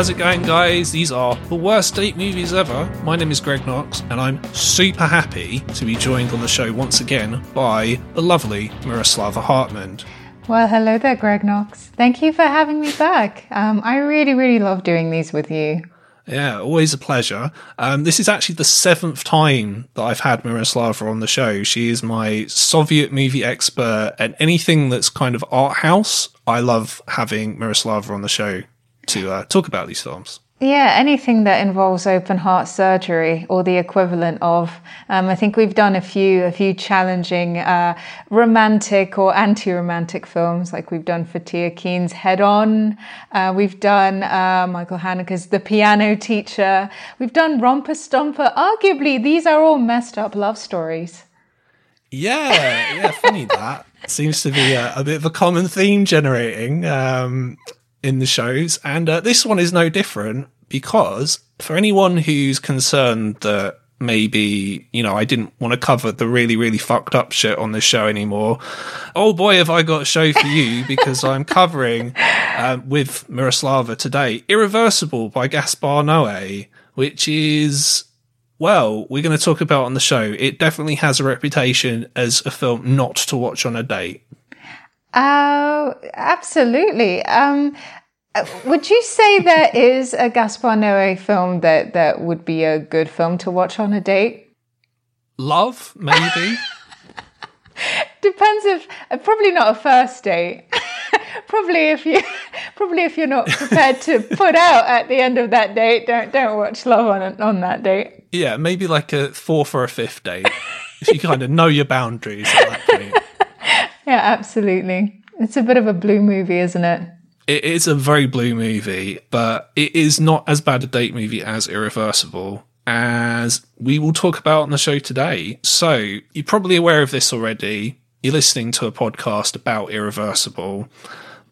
how's it going, guys? These are the worst date movies ever. My name is Greg Knox, and I'm super happy to be joined on the show once again by the lovely Myroslava Hartmond. Well, hello there, Greg Knox. Thank you for having me back. Um, I really, really love doing these with you. Yeah, always a pleasure. Um, this is actually the seventh time that I've had Myroslava on the show. She is my Soviet movie expert, and anything that's kind of art house, I love having Myroslava on the show to uh, talk about these films. Yeah, anything that involves open heart surgery or the equivalent of. Um, I think we've done a few a few challenging uh, romantic or anti-romantic films, like we've done Fatih Akin's Head On. Uh, we've done uh, Michael Haneke's The Piano Teacher. We've done Romper Stomper. Arguably, these are all messed up love stories. Yeah, yeah, funny that seems to be a, a, bit of a common theme generating. Um, in the shows, and uh, this one is no different because for anyone who's concerned that maybe you know I didn't want to cover the really really fucked up shit on this show anymore. Oh boy, have I got a show for you because I'm covering um, with Myroslava today, "Irreversible" by Gaspar Noé, which is. Well, we're going to talk about on the show. It definitely has a reputation as a film not to watch on a date. Oh, absolutely. Um, would you say there is a Gaspar Noé film that, that would be a good film to watch on a date? Love, maybe. Depends if uh, probably not a first date. probably if you probably if you're not prepared to put out at the end of that date, don't don't watch Love on on that date. Yeah, maybe like a fourth or a fifth date. if you kind of know your boundaries at that point. Yeah, absolutely. It's a bit of a blue movie, isn't it? It is a very blue movie, but it is not as bad a date movie as Irreversible, as we will talk about on the show today. So, you're probably aware of this already. You're listening to a podcast about Irreversible,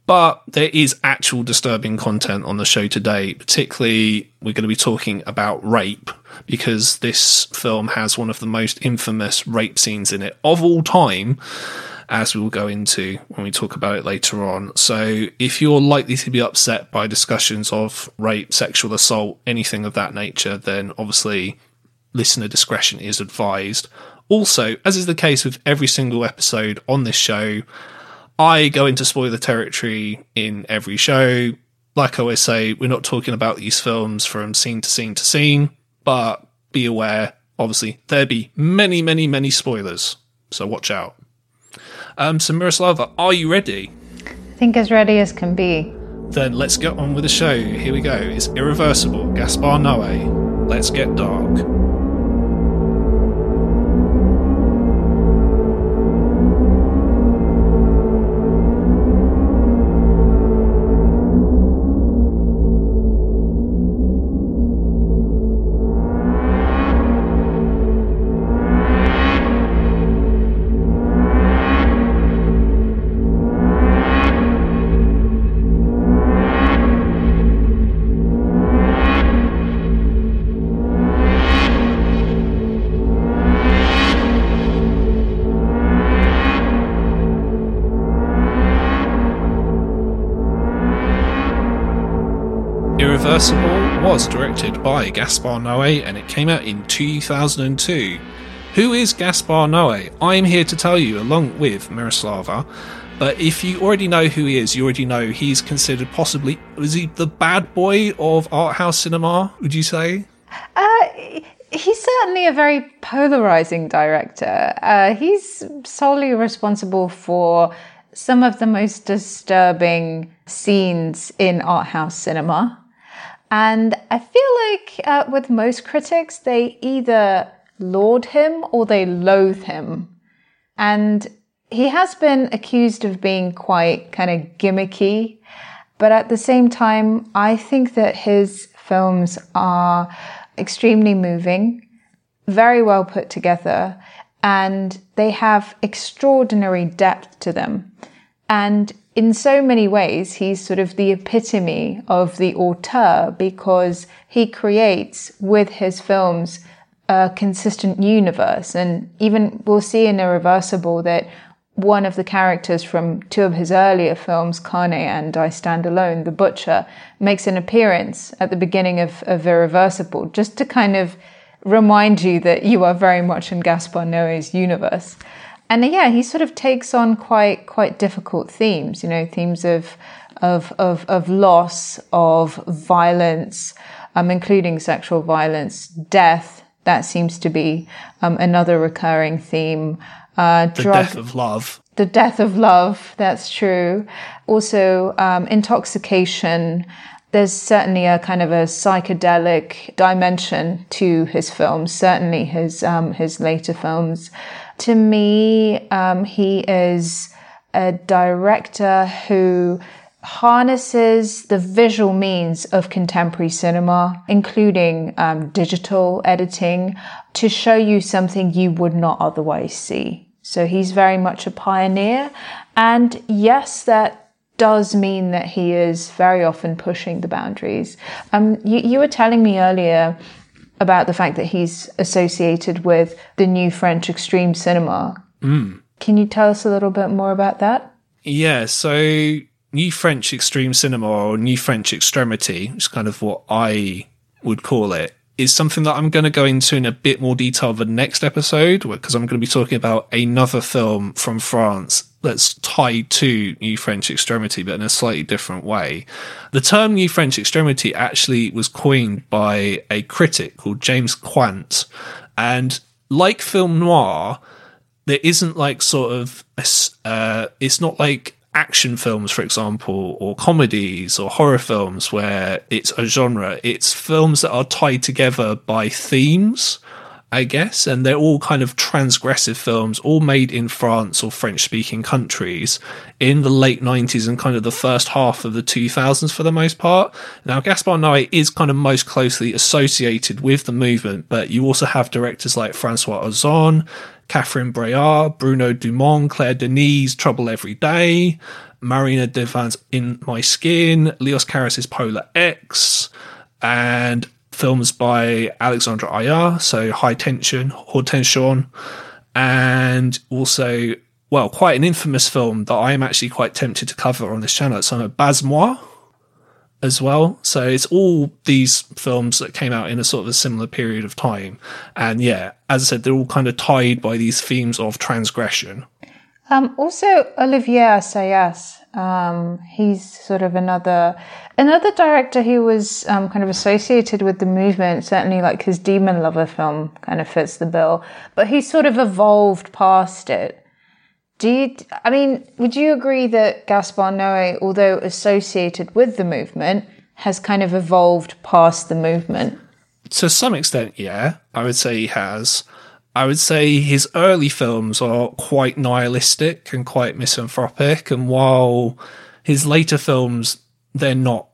but there is actual disturbing content on the show today. Particularly, we're going to be talking about rape because this film has one of the most infamous rape scenes in it of all time as we will go into when we talk about it later on. So, if you're likely to be upset by discussions of rape, sexual assault, anything of that nature, then obviously listener discretion is advised. Also, as is the case with every single episode on this show, I go into spoiler territory in every show. Like I always say, we're not talking about these films from scene to scene to scene, but be aware, obviously, there be many, many, many spoilers. So watch out. Um, so, Myroslava, are you ready? I think as ready as can be. Then let's get on with the show. Here we go. It's Irreversible, Gaspar Noé. Let's get dark. Was directed by Gaspar Noé and it came out in 2002. Who is Gaspar Noé? I'm here to tell you, along with Myroslava. But if you already know who he is, you already know he's considered possibly, is he the bad boy of art house cinema, would you say? Uh, he's certainly a very polarizing director. Uh, he's solely responsible for some of the most disturbing scenes in art house cinema. And I feel like uh, with most critics, they either laud him or they loathe him. And he has been accused of being quite kind of gimmicky. But at the same time, I think that his films are extremely moving, very well put together, and they have extraordinary depth to them. And in so many ways, he's sort of the epitome of the auteur because he creates with his films a consistent universe. And even we'll see in Irreversible that one of the characters from two of his earlier films, Carne and I Stand Alone, the butcher, makes an appearance at the beginning of, of Irreversible, just to kind of remind you that you are very much in Gaspar Noé's universe. And yeah, he sort of takes on quite quite difficult themes, you know, themes of of of, of loss, of violence, um, including sexual violence, death. That seems to be um, another recurring theme. Uh, the drug, death of love. The death of love. That's true. Also, um, intoxication. There's certainly a kind of a psychedelic dimension to his films. Certainly, his um, his later films. To me, um, he is a director who harnesses the visual means of contemporary cinema, including um, digital editing, to show you something you would not otherwise see. So he's very much a pioneer. And yes, that does mean that he is very often pushing the boundaries. Um, you, you were telling me earlier about the fact that he's associated with the new French extreme cinema. Mm. Can you tell us a little bit more about that? Yeah, so new French extreme cinema or new French extremity, which is kind of what I would call it, is something that I'm going to go into in a bit more detail the next episode because I'm going to be talking about another film from France that's tied to New French Extremity, but in a slightly different way. The term New French Extremity actually was coined by a critic called James Quandt. And like film noir, there isn't like sort of, uh, it's not like action films, for example, or comedies or horror films where it's a genre. It's films that are tied together by themes, I guess, and they're all kind of transgressive films, all made in France or French speaking countries in the late 90s and kind of the first half of the 2000s for the most part. Now, Gaspar Noé is kind of most closely associated with the movement, but you also have directors like Francois Ozon, Catherine Breillat, Bruno Dumont, Claire Denis, Trouble Every Day, Marina de Van's In My Skin, Leos Carax's Pola X, and films by Alexandre Aja, so High Tension, Haute Tension, and also, well, quite an infamous film that I am actually quite tempted to cover on this channel. It's on Baise-moi, as well. So it's all these films that came out in a sort of a similar period of time. And yeah, as I said, they're all kind of tied by these themes of transgression. Um, also, Olivier Assayas, um, he's sort of another another director who was um, kind of associated with the movement. Certainly, like his Demon Lover film kind of fits the bill, but he sort of evolved past it. Do you, I mean, would you agree that Gaspar Noé, although associated with the movement, has kind of evolved past the movement? To some extent, yeah, I would say he has. I would say his early films are quite nihilistic and quite misanthropic, and while his later films, they're not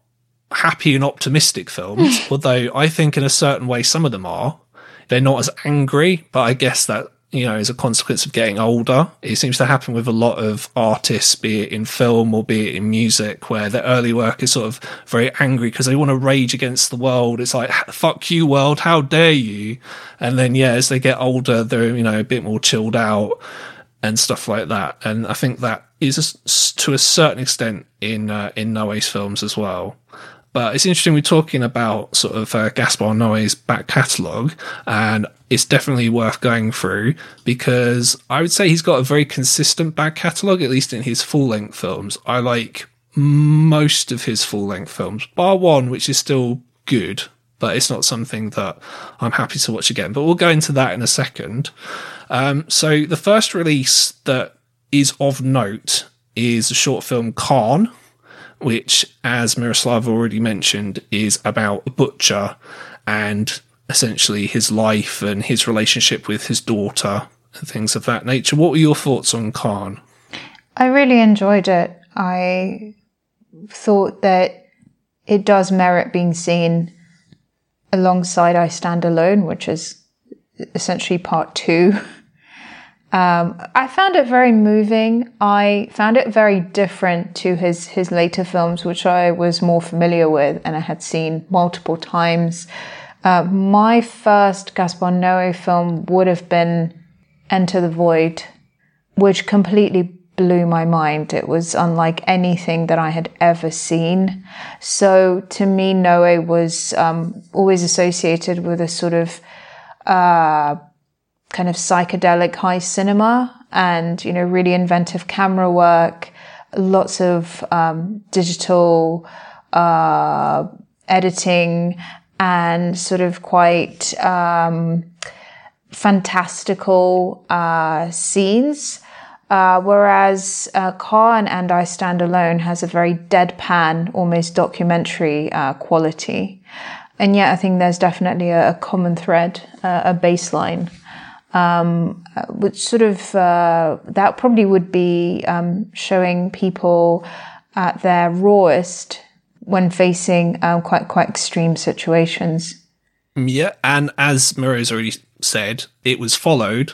happy and optimistic films, although I think in a certain way some of them are. They're not as angry, but I guess that you know, as a consequence of getting older. It seems to happen with a lot of artists, be it in film or be it in music, where their early work is sort of very angry because they want to rage against the world. It's like, fuck you, world, how dare you? And then, yeah, as they get older, they're, you know, a bit more chilled out and stuff like that. And I think that is to a certain extent in, uh, in Noé's films as well. But it's interesting we're talking about sort of uh, Gaspar Noé's back catalogue, and it's definitely worth going through because I would say he's got a very consistent back catalogue, at least in his full length films. I like most of his full length films, bar one, which is still good, but it's not something that I'm happy to watch again. But we'll go into that in a second. Um, so the first release that is of note is the short film Carne which, as Miroslav already mentioned, is about a butcher and essentially his life and his relationship with his daughter and things of that nature. What were your thoughts on Carne? I really enjoyed it. I thought that it does merit being seen alongside I Stand Alone, which is essentially part two Um, I found it very moving. I found it very different to his his later films, which I was more familiar with and I had seen multiple times. Uh, my first Gaspar Noé film would have been Enter the Void, which completely blew my mind. It was unlike anything that I had ever seen. So to me, Noe was um, always associated with a sort of uh, kind of psychedelic high cinema and, you know, really inventive camera work, lots of um, digital uh, editing and sort of quite um, fantastical uh, scenes. Uh, whereas uh, Carne and I Stand Alone has a very deadpan, almost documentary uh, quality. And yet, I think there's definitely a, a common thread, uh, a baseline, um, uh, which sort of uh, that probably would be um, showing people at their rawest when facing um, quite quite extreme situations. Yeah, and as Miro's already said, it was followed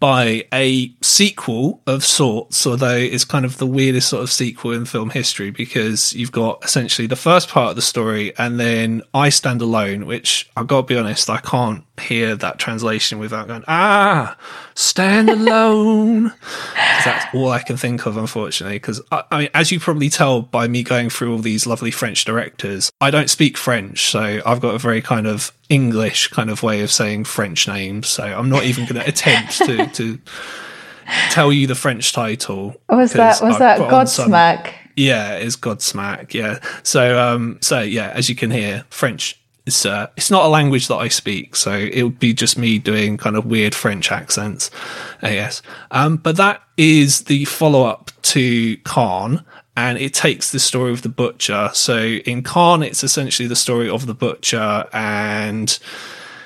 by a sequel of sorts, although it's kind of the weirdest sort of sequel in film history because you've got essentially the first part of the story and then I Stand Alone, which I've got to be honest, I can't hear that translation without going, ah, stand alone. that's all I can think of, unfortunately. Because I, I, mean, as you probably tell by me going through all these lovely French directors, I don't speak French, so I've got a very kind of English kind of way of saying French names. So I'm not even going to attempt to to tell you the French title. Was that was that Godsmack? Yeah, it's Godsmack. Yeah. So um so yeah, as you can hear, French it's uh, it's not a language that I speak, so it would be just me doing kind of weird French accents, I guess. Um, but that is the follow up to Carne, and it takes the story of the butcher. So in Carne, it's essentially the story of the butcher and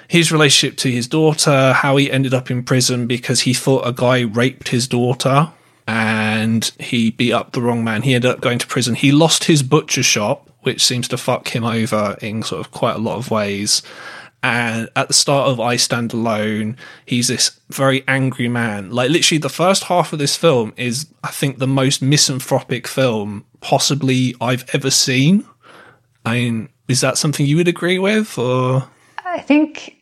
his relationship to his daughter, how he ended up in prison because he thought a guy raped his daughter and he beat up the wrong man. He ended up going to prison. He lost his butcher shop which seems to fuck him over in sort of quite a lot of ways. And at the start of I Stand Alone, he's this very angry man. Like, literally, the first half of this film is, I think, the most misanthropic film possibly I've ever seen. I mean, is that something you would agree with, or? I think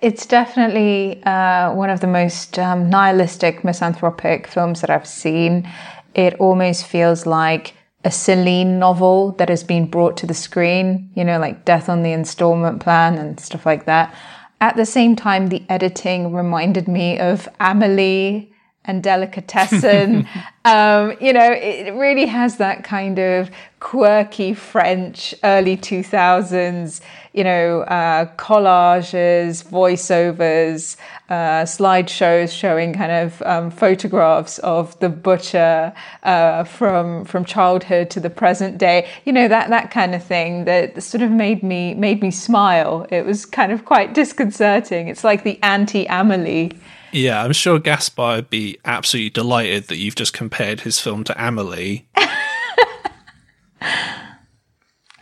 it's definitely uh, one of the most um, nihilistic, misanthropic films that I've seen. It almost feels like a Celine novel that has been brought to the screen, you know, like Death on the Installment Plan and stuff like that. At the same time, the editing reminded me of Amelie and Delicatessen. um, you know, it really has that kind of quirky French early 2000s, you know, uh, collages, voiceovers, uh, slideshows showing kind of um, photographs of the butcher uh, from from childhood to the present day. You know, that that kind of thing that sort of made me made me smile. It was kind of quite disconcerting. It's like the anti Amelie. Yeah, I'm sure Gaspar would be absolutely delighted that you've just compared his film to Amelie.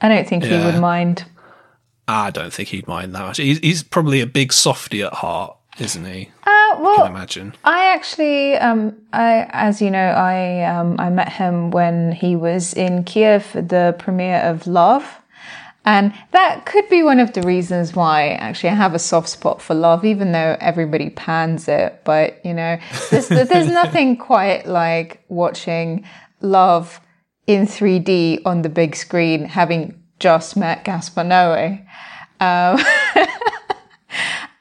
I don't think yeah. he would mind. I don't think he'd mind that much. He's, he's probably a big softy at heart, isn't he? Uh, well, I can imagine. I actually, um, I, as you know, I um, I met him when he was in Kiev for the premiere of Love. And that could be one of the reasons why actually I have a soft spot for love, even though everybody pans it. But, you know, there's, there's nothing quite like watching love in 3D on the big screen, having just met Gaspar Noé. Um,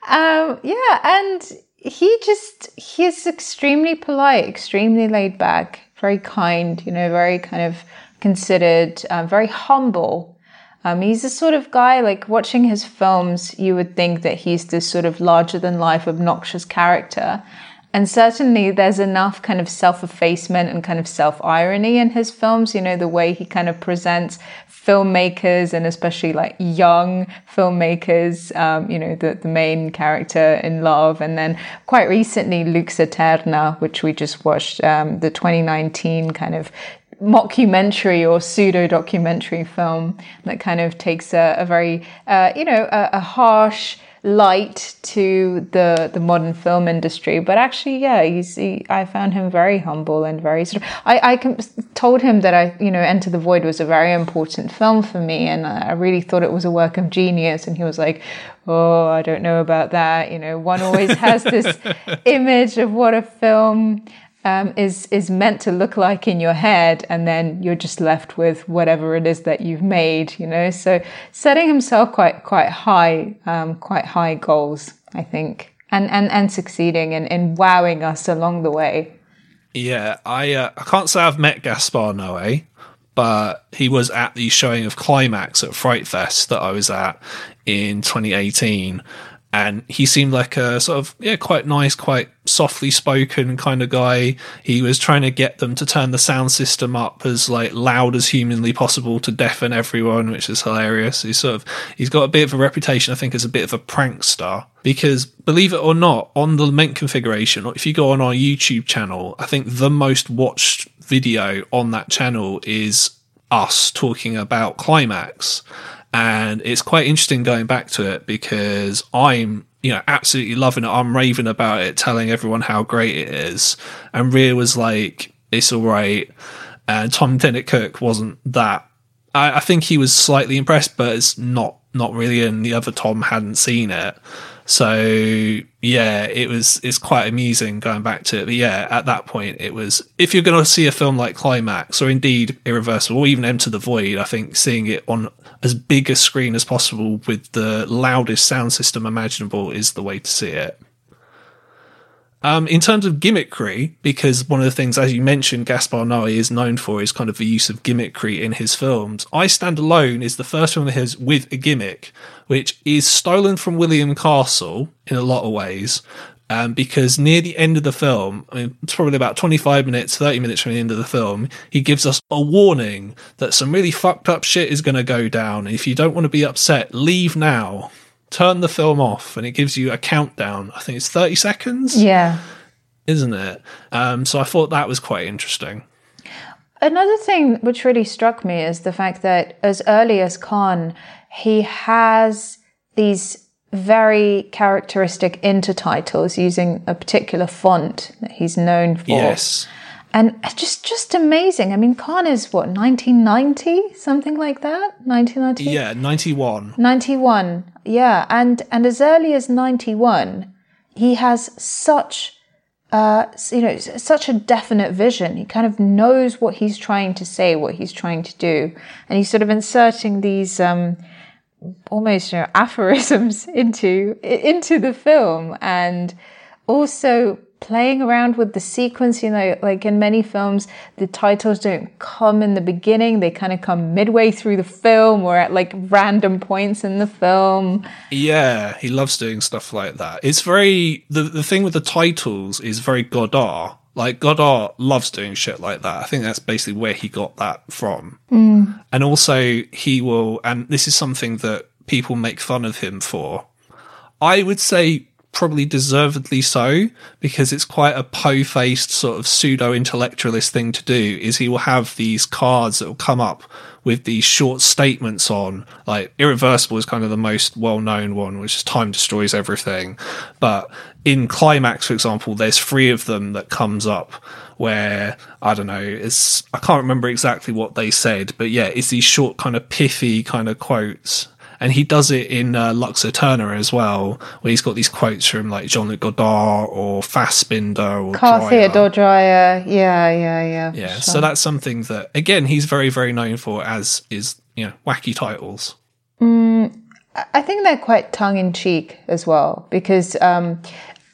um, yeah, and he just, he's extremely polite, extremely laid back, very kind, you know, very kind of considered, uh, very humble um, he's the sort of guy, like watching his films, you would think that he's this sort of larger than life, obnoxious character. And certainly there's enough kind of self effacement and kind of self irony in his films, you know, the way he kind of presents filmmakers and especially like young filmmakers, um, you know, the, the main character in Love. And then quite recently, Lux Aeterna, which we just watched, um, the 2019 kind of mockumentary or pseudo documentary film that kind of takes a, a very, uh, you know, a, a, harsh light to the the modern film industry. But actually, yeah, he's, he, I found him very humble and very sort of. I, I told him that I, you know, Enter the Void was a very important film for me, and I really thought it was a work of genius. And he was like, "Oh, I don't know about that." You know, one always has this image of what a film um, is is meant to look like in your head, and then you're just left with whatever it is that you've made. You know, so setting himself quite quite high, um, quite high goals, I think, and and and succeeding and in, in wowing us along the way. Yeah, I uh, I can't say I've met Gaspar Noé, but he was at the showing of Climax at Fright Fest that I was at in 2018 and he seemed like a sort of yeah quite nice quite softly spoken kind of guy. He was trying to get them to turn the sound system up as like loud as humanly possible to deafen everyone which is hilarious. He's sort of he's got a bit of a reputation i think as a bit of a prankster. Because believe it or not on the Lament configuration or if you go on our youtube channel i think the most watched video on that channel is us talking about climax and it's quite interesting going back to it because I'm, you know, absolutely loving it. I'm raving about it, telling everyone how great it is. And Rhea was like, it's all right. And Tom Tennant Cook wasn't that. I, I think he was slightly impressed, but it's not, not really. And the other Tom hadn't seen it. So yeah, it was it's quite amusing going back to it. But yeah, at that point it was if you're gonna see a film like Climax or indeed Irreversible or even Enter the Void, I think seeing it on as big a screen as possible with the loudest sound system imaginable is the way to see it. Um, in terms of gimmickry, because one of the things, as you mentioned, Gaspar Noé is known for is kind of the use of gimmickry in his films. I Stand Alone is the first film of his with a gimmick, which is stolen from William Castle in a lot of ways. Um, because near the end of the film, I mean, it's probably about 25 minutes, 30 minutes from the end of the film, he gives us a warning that some really fucked up shit is going to go down. If you don't want to be upset, leave now turn the film off and it gives you a countdown. I think it's 30 seconds. Yeah. Isn't it? Um, so I thought that was quite interesting. Another thing which really struck me is the fact that as early as Carne, he has these very characteristic intertitles using a particular font that he's known for. Yes and just just amazing. I mean, Carne is what 1990, something like that. 1990. Yeah, 91. 91. Yeah, and and as early as 91, he has such. Uh, you know, such a definite vision. He kind of knows what he's trying to say, what he's trying to do, and he's sort of inserting these um, almost you know aphorisms into into the film, and also playing around with the sequence. You know, like in many films, the titles don't come in the beginning, they kind of come midway through the film or at like random points in the film. Yeah, he loves doing stuff like that. It's very, the, the thing with the titles is very Godard. Like Godard loves doing shit like that. I think that's basically where he got that from. Mm. And also, he will, and this is something that people make fun of him for. I would say probably deservedly so because it's quite a po-faced sort of pseudo intellectualist thing to do is he will have these cards that will come up with these short statements on. Like irreversible is kind of the most well-known one which is time destroys everything. But in climax for example there's three of them that comes up where I don't know, it's I can't remember exactly what they said, but yeah, it's these short kind of pithy kind of quotes and he does it in uh, Lux Aeterna as well, where he's got these quotes from like Jean Luc Godard or Fassbinder or Carl Dreyer. Theodor Dreyer. Yeah, yeah, yeah. Yeah. Sure. So that's something that again he's very, very known for, as is you know wacky titles. Mm, I think they're quite tongue in cheek as well because um,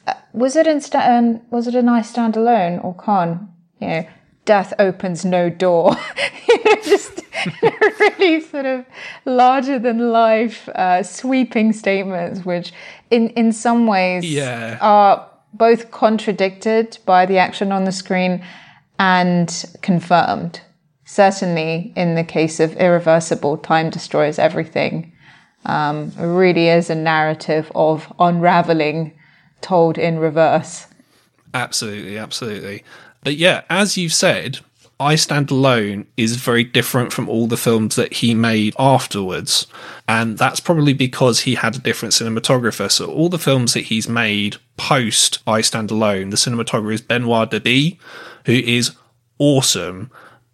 uh, was it in sta- was it a nice standalone or con? You know, death opens no door. you know, just really sort of larger than life, uh, sweeping statements, which in, in some ways yeah. are both contradicted by the action on the screen and confirmed. Certainly, in the case of Irreversible, Time Destroys Everything, um, really is a narrative of unraveling told in reverse. Absolutely, absolutely. But yeah, as you've said, I Stand Alone is very different from all the films that he made afterwards. And that's probably because he had a different cinematographer. So all the films that he's made post I Stand Alone, the cinematographer is Benoit Debie, who is awesome.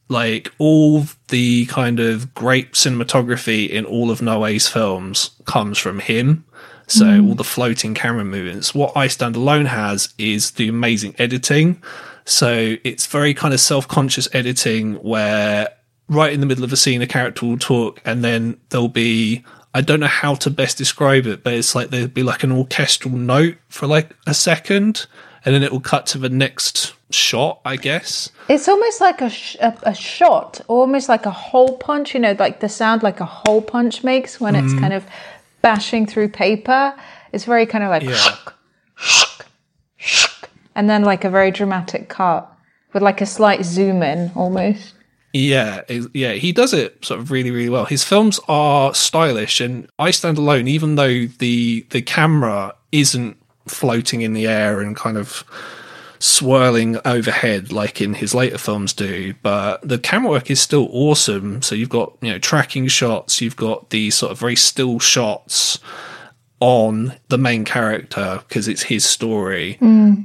Like all the kind of great cinematography in all of Noé's films comes from him. So mm. all the floating camera movements. What I Stand Alone has is the amazing editing So it's very kind of self conscious editing where right in the middle of a scene, a character will talk and then there'll be, I don't know how to best describe it, but it's like there'll be like an orchestral note for like a second and then it will cut to the next shot, I guess. It's almost like a, sh- a, a shot, almost like a hole punch, you know, like the sound like a hole punch makes when it's mm. kind of bashing through paper. It's very kind of like, Yeah. And then like a very dramatic cut with like a slight zoom in almost. Yeah, yeah, he does it sort of really, really well. His films are stylish, and I Stand Alone, even though the the camera isn't floating in the air and kind of swirling overhead like in his later films do, but the camera work is still awesome. So you've got you know tracking shots, you've got the sort of very still shots on the main character because it's his story.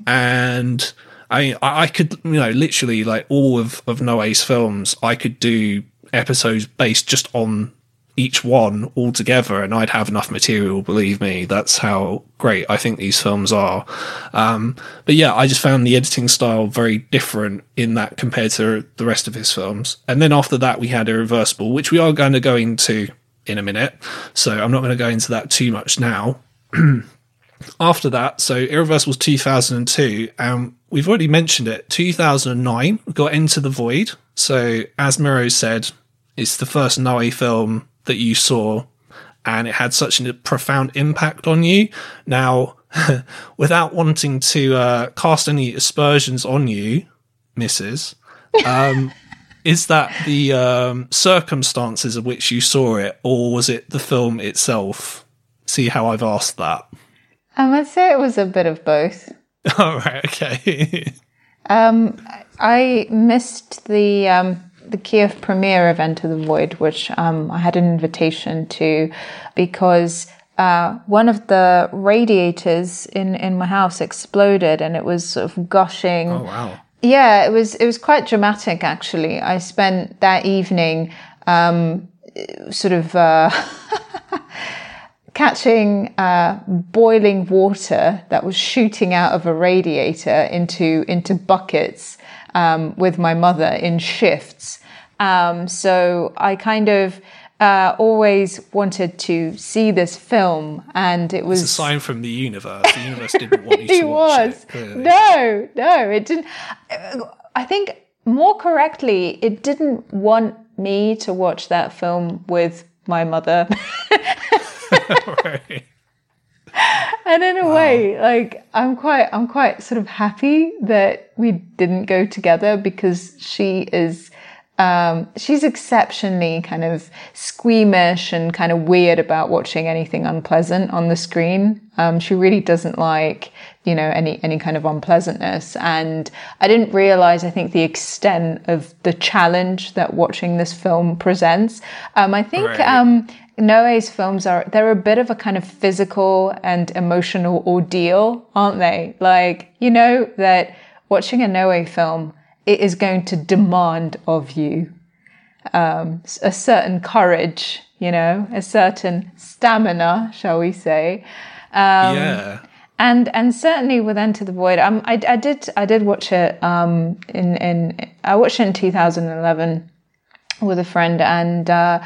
And I I I could you know literally like all of of Noé's films I could do episodes based just on each one all together and I'd have enough material believe me. That's how great I think these films are. Um but yeah I just found the editing style very different in that compared to the rest of his films. And then after that we had Irreversible which we are going to go into in a minute so I'm not going to go into that too much now after that, so Irreversible was 2002, and we've already mentioned it. 2009, we got Enter the Void. So, as Miro said, it's the first Noe film that you saw, and it had such a profound impact on you. Now, without wanting to uh, cast any aspersions on you, Mrs., um, is that the um, circumstances of which you saw it, or was it the film itself? See how I've asked that. Um, I'd say it was a bit of both. All right. Okay. Um, I missed the um, the Kiev premiere event of Enter the Void, which um, I had an invitation to, because uh, one of the radiators in in my house exploded and it was sort of gushing. oh wow. Yeah, it was it was quite dramatic actually. I spent that evening um, sort of uh, catching uh, boiling water that was shooting out of a radiator into into buckets um, with my mother in shifts. Um, so I kind of uh, always wanted to see this film, and it was It's a sign from the universe. The universe didn't want you to watch was. it. clearly. No, no, it didn't. I think more correctly, it didn't want me to watch that film with my mother. Right. and in a way, like I'm quite, I'm quite sort of happy that we didn't go together because she is. Um, she's exceptionally kind of squeamish and kind of weird about watching anything unpleasant on the screen. Um, she really doesn't like, you know, any, any kind of unpleasantness. And I didn't realize, I think, the extent of the challenge that watching this film presents. Um, I think, Right. um, Noé's films are, they're a bit of a kind of physical and emotional ordeal, aren't they? Like, you know, that watching a Noé film, it is going to demand of you um, a certain courage, you know, a certain stamina, shall we say? Um, yeah. and and certainly with Enter the Void, um, I, I did I did watch it um, in in I watched it in 2011 with a friend, and uh,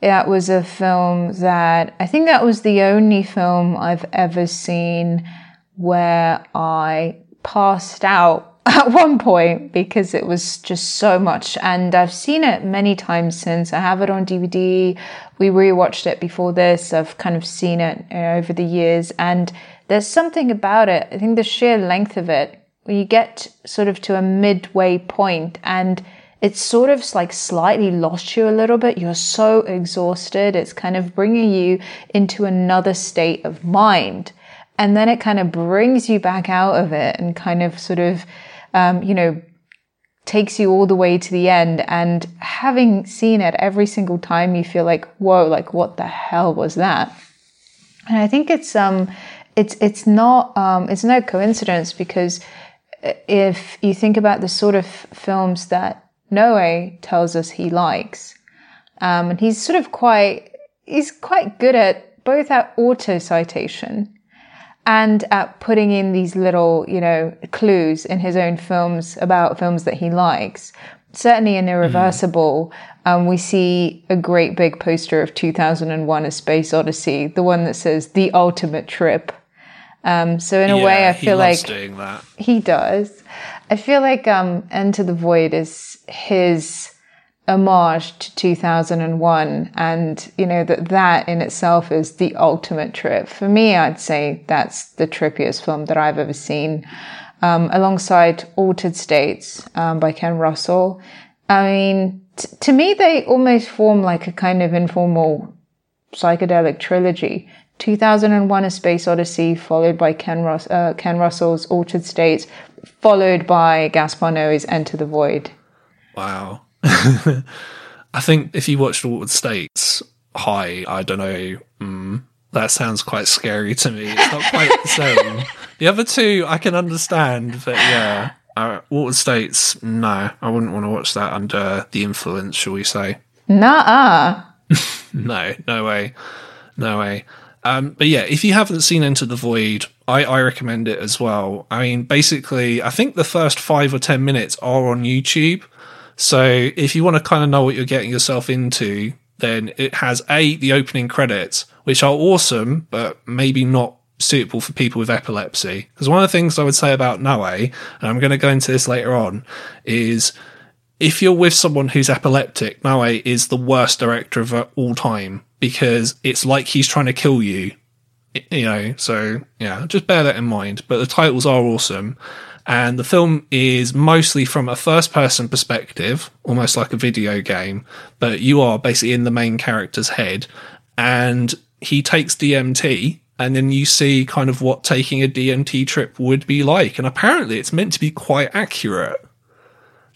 that was a film that I think that was the only film I've ever seen where I passed out at one point because it was just so much and I've seen it many times since I have it on DVD we rewatched it before this I've kind of seen it uh, over the years and there's something about it I think the sheer length of it when you get sort of to a midway point and it's sort of like slightly lost you a little bit. You're so exhausted. It's kind of bringing you into another state of mind. And then it kind of brings you back out of it and kind of sort of, um, you know, takes you all the way to the end. And having seen it every single time, you feel like, whoa, like what the hell was that? And I think it's, um, it's, it's not, um, it's no coincidence because if you think about the sort of films that Noe tells us he likes. Um, and he's sort of quite, he's quite good at both at auto citation, and at putting in these little, you know, clues in his own films about films that he likes. Certainly in Irreversible, mm. um, we see a great big poster of 2001 A Space Odyssey, the one that says the ultimate trip. Um, so in a yeah, way, I feel like he does. I feel like um, Enter the Void is his homage to 2001 and you know that that in itself is the ultimate trip. For me i'd say that's the trippiest film that i've ever seen um, alongside altered states um, by ken russell. I mean t- to me they almost form like a kind of informal psychedelic trilogy. 2001 a space odyssey followed by ken, Rus- uh, ken russell's altered states followed by gaspar noé's enter the void. Wow I think if you watched Altered States High, I don't know, mm, that sounds quite scary to me. It's not quite the same. The other two I can understand, but yeah, uh, Altered States, no, I wouldn't want to watch that under the influence, shall we say? Nah. no, no way, no way. Um, but yeah, if you haven't seen Enter the Void, I, I recommend it as well. I mean, basically, I think the first five or ten minutes are on YouTube. So if you want to kind of know what you're getting yourself into, then it has a the opening credits, which are awesome, but maybe not suitable for people with epilepsy. Because one of the things I would say about Noe, and I'm going to go into this later on, is if you're with someone who's epileptic, Noe is the worst director of all time because it's like he's trying to kill you. You know, so yeah, just bear that in mind. But the titles are awesome. And the film is mostly from a first person perspective, almost like a video game, but you are basically in the main character's head. And he takes DMT, and then you see kind of what taking a DMT trip would be like. And apparently, it's meant to be quite accurate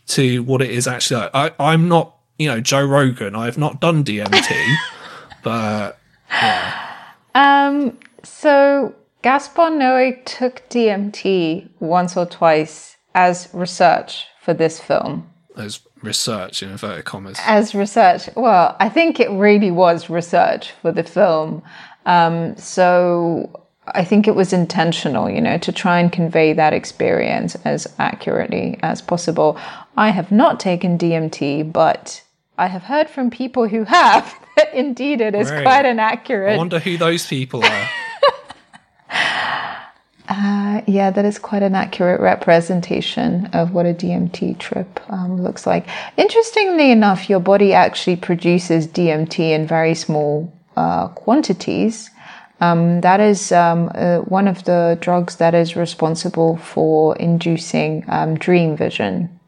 to what it is actually like. I, am not, you know, Joe Rogan. I have not done DMT, but yeah. Um. So Gaspar Noé took DMT once or twice as research for this film. As research in inverted commas. As research. Well, I think it really was research for the film. Um, so I think it was intentional, you know, to try and convey that experience as accurately as possible. I have not taken DMT, but I have heard from people who have that indeed it is right. quite inaccurate. I wonder who those people are. Uh, yeah, that is quite an accurate representation of what a DMT trip um, looks like. Interestingly enough, your body actually produces DMT in very small uh, quantities. Um, that is um, uh, one of the drugs that is responsible for inducing um, dream vision.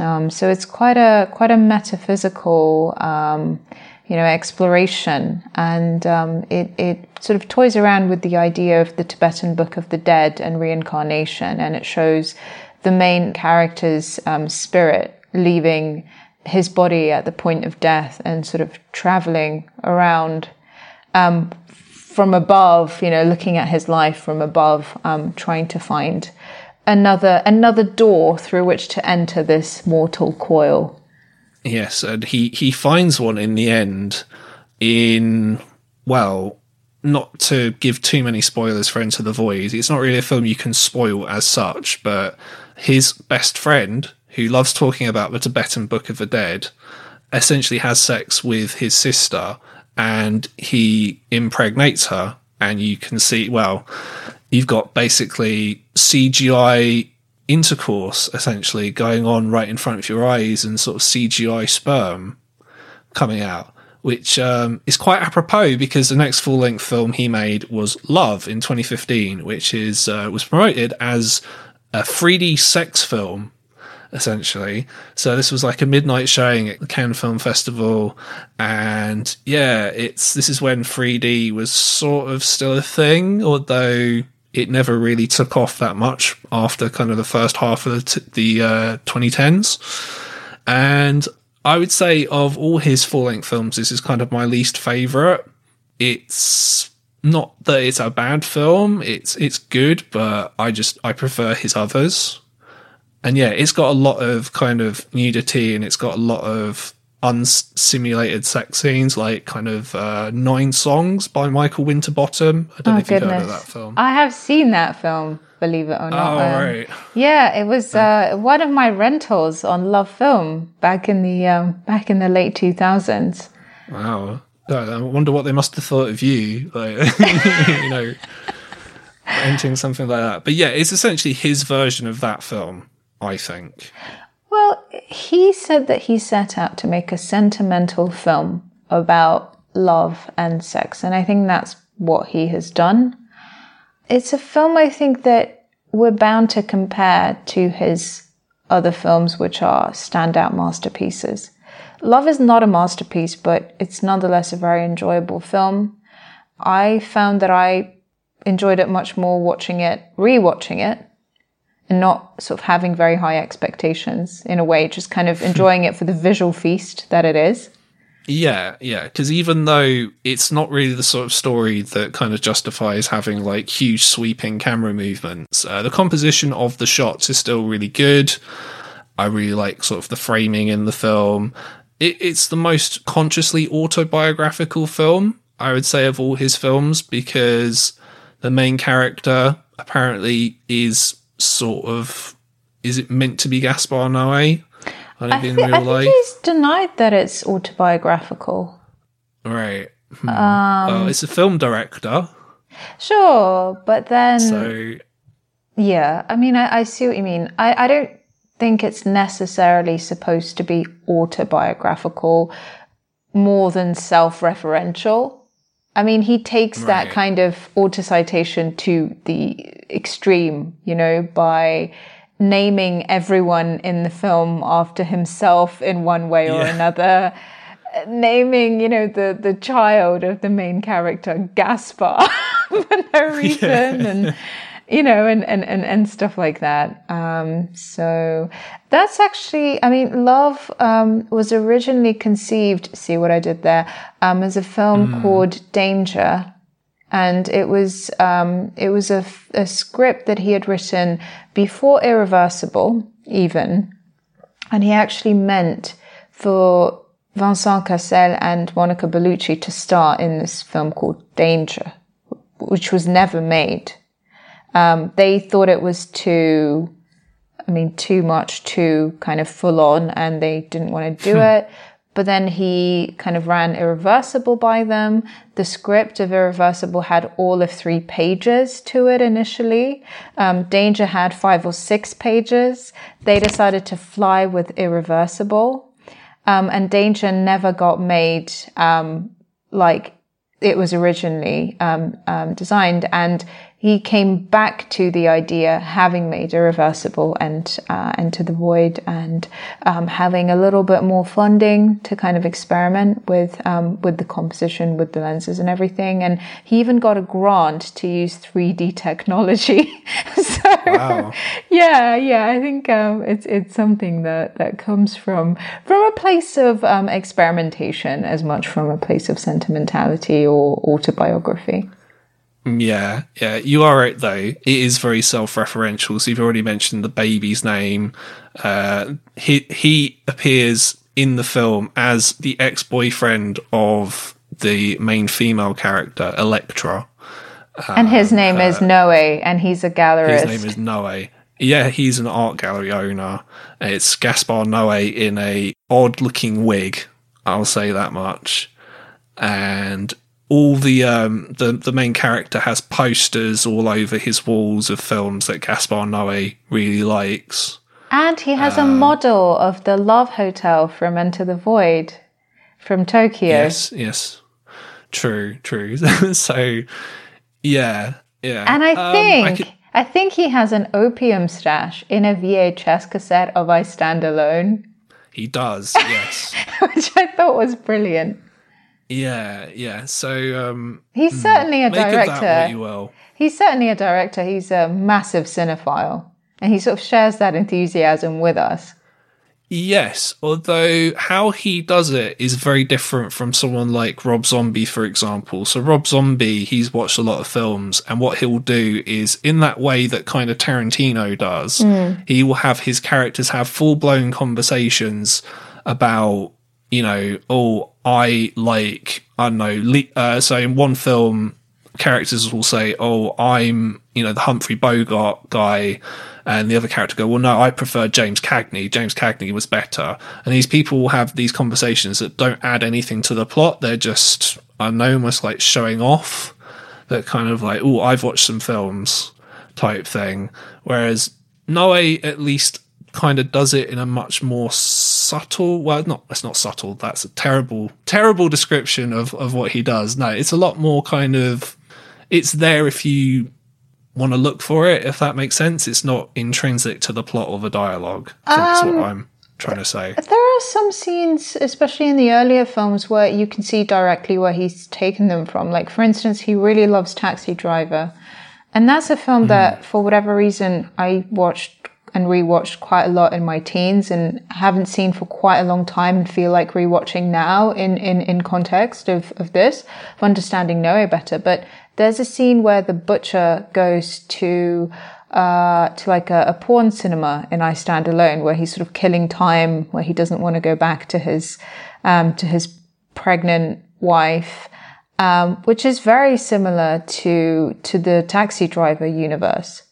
Um, so it's quite a quite a metaphysical um, you know, exploration. And um, it, it sort of toys around with the idea of the Tibetan Book of the Dead and reincarnation. And it shows the main character's um, spirit leaving his body at the point of death and sort of traveling around um, from above, you know, looking at his life from above, um, trying to find another another door through which to enter this mortal coil. Yes, and he he finds one in the end. In well, not to give too many spoilers for Enter the Void. It's not really a film you can spoil as such, but his best friend, who loves talking about the Tibetan Book of the Dead, essentially has sex with his sister, and he impregnates her. And you can see, well, you've got basically CGI intercourse essentially going on right in front of your eyes and sort of CGI sperm coming out, which um, is quite apropos because the next full length film he made was Love in 2015, which is uh, was promoted as a 3D sex film essentially. So this was like a midnight showing at the Cannes Film Festival, and yeah, it's this is when 3D was sort of still a thing, although it never really took off that much after kind of the first half of the, t- the uh, 2010s. And I would say of all his full length films, this is kind of my least favorite. It's not that it's a bad film. It's, it's good, but I just, I prefer his others. And yeah, it's got a lot of kind of nudity and it's got a lot of unsimulated sex scenes, like kind of uh, Nine Songs by Michael Winterbottom. I don't know Oh if you've heard of that film. I have seen that film. Believe it or oh, not. Um, right. Yeah, it was uh, one of my rentals on Love Film back in the um, back in the late two thousands. Wow. I wonder what they must have thought of you, like you know, renting something like that. But yeah, it's essentially his version of that film, I think. Well, he said that he set out to make a sentimental film about love and sex, and I think that's what he has done. It's a film I think that we're bound to compare to his other films, which are standout masterpieces. Love is not a masterpiece, but it's nonetheless a very enjoyable film. I found that I enjoyed it much more watching it, rewatching it, and not sort of having very high expectations in a way, just kind of enjoying it for the visual feast that it is. Yeah, yeah, because even though it's not really the sort of story that kind of justifies having like huge sweeping camera movements, uh, the composition of the shots is still really good. I really like sort of the framing in the film. It, it's the most consciously autobiographical film, I would say, of all his films because the main character apparently is sort of is it meant to be Gaspar Noé? I don't I, think thi- in I think he's denied that it's autobiographical. Right. Hmm. Um, well, it's a film director, Sure, but then so Yeah, I mean, I, I see what you mean. I, I don't think it's necessarily supposed to be autobiographical more than self referential. I mean, he takes that kind of autocitation to the extreme, you know, by naming everyone in the film after himself in one way or Yeah. another. Naming, you know, the, the child of the main character, Gaspar, for no reason. And you know, and, and, and, and stuff like that. Um, so that's actually, I mean, Love um, was originally conceived, see what I did there, um, as a film called Danger. And it was, um, it was a, a script that he had written before Irreversible, even. And he actually meant for Vincent Cassel and Monica Bellucci to star in this film called Danger, which was never made. Um, they thought it was too, I mean, too much, too kind of full on, and they didn't want to do it. But then he kind of ran Irreversible by them. The script of Irreversible had all of three pages to it initially. Um, Danger had five or six pages. They decided to fly with Irreversible. Um, and Danger never got made um, like it was originally um, um, designed. And he came back to the idea, having made Irreversible and uh, Enter the Void, and um, having a little bit more funding to kind of experiment with um, with the composition, with the lenses and everything. And he even got a grant to use 3D technology. so Wow. yeah, yeah, I think um, it's it's something that that comes from from a place of um, experimentation as much from a place of sentimentality or autobiography. Yeah, yeah. You are right though. It is very self-referential. So you've already mentioned the baby's name. Uh, he he appears in the film as the ex-boyfriend of the main female character, Electra. and his name is Noe, and he's a gallerist. Uh, His name is Noe. Yeah, he's an art gallery owner. It's Gaspar Noe in a odd looking wig. I'll say that much. And all the um the the main character has posters all over his walls of films that Gaspar Noe really likes. and he has Um, a model of the Love Hotel from Enter the Void from Tokyo. Yes, yes. True, true. so yeah, yeah. And I Um, think could- I think he has an opium stash in a VHS cassette of I Stand Alone, he does, yes. which I thought was brilliant. Yeah, yeah. So um He's certainly a make of that director. what you will. He's certainly a director. He's a massive cinephile. And he sort of shares that enthusiasm with us. Yes, although how he does it is very different from someone like Rob Zombie, for example. So, Rob Zombie, he's watched a lot of films, and what he'll do is in that way that kind of Tarantino does, he will have his characters have full blown conversations about, you know, oh, I like, I don't know, le- uh, so in one film, characters will say, oh, I'm, you know, the Humphrey Bogart guy. And the other character go, well, no, I prefer James Cagney. James Cagney was better. And these people will have these conversations that don't add anything to the plot. They're just, I know, almost like showing off. That kind of like, oh, I've watched some films type thing. Whereas Noe at least kind of does it in a much more subtle well not it's not subtle that's a terrible terrible description of of what he does. No it's a lot more kind of it's there if you want to look for it if that makes sense. It's not intrinsic to the plot or the dialogue. Think that's what um, i'm trying to say. There are some scenes, especially in the earlier films, where you can see directly where he's taken them from. Like, for instance, he really loves Taxi Driver. And that's a film that, mm. for whatever reason, I watched and rewatched quite a lot in my teens and haven't seen for quite a long time and feel like rewatching now in, in, in context of, of this, of understanding Noe better. But there's a scene where the butcher goes to uh, to like a, a porn cinema in I Stand Alone, where he's sort of killing time, where he doesn't want to go back to his um, to his pregnant wife, um, which is very similar to to the Taxi Driver universe.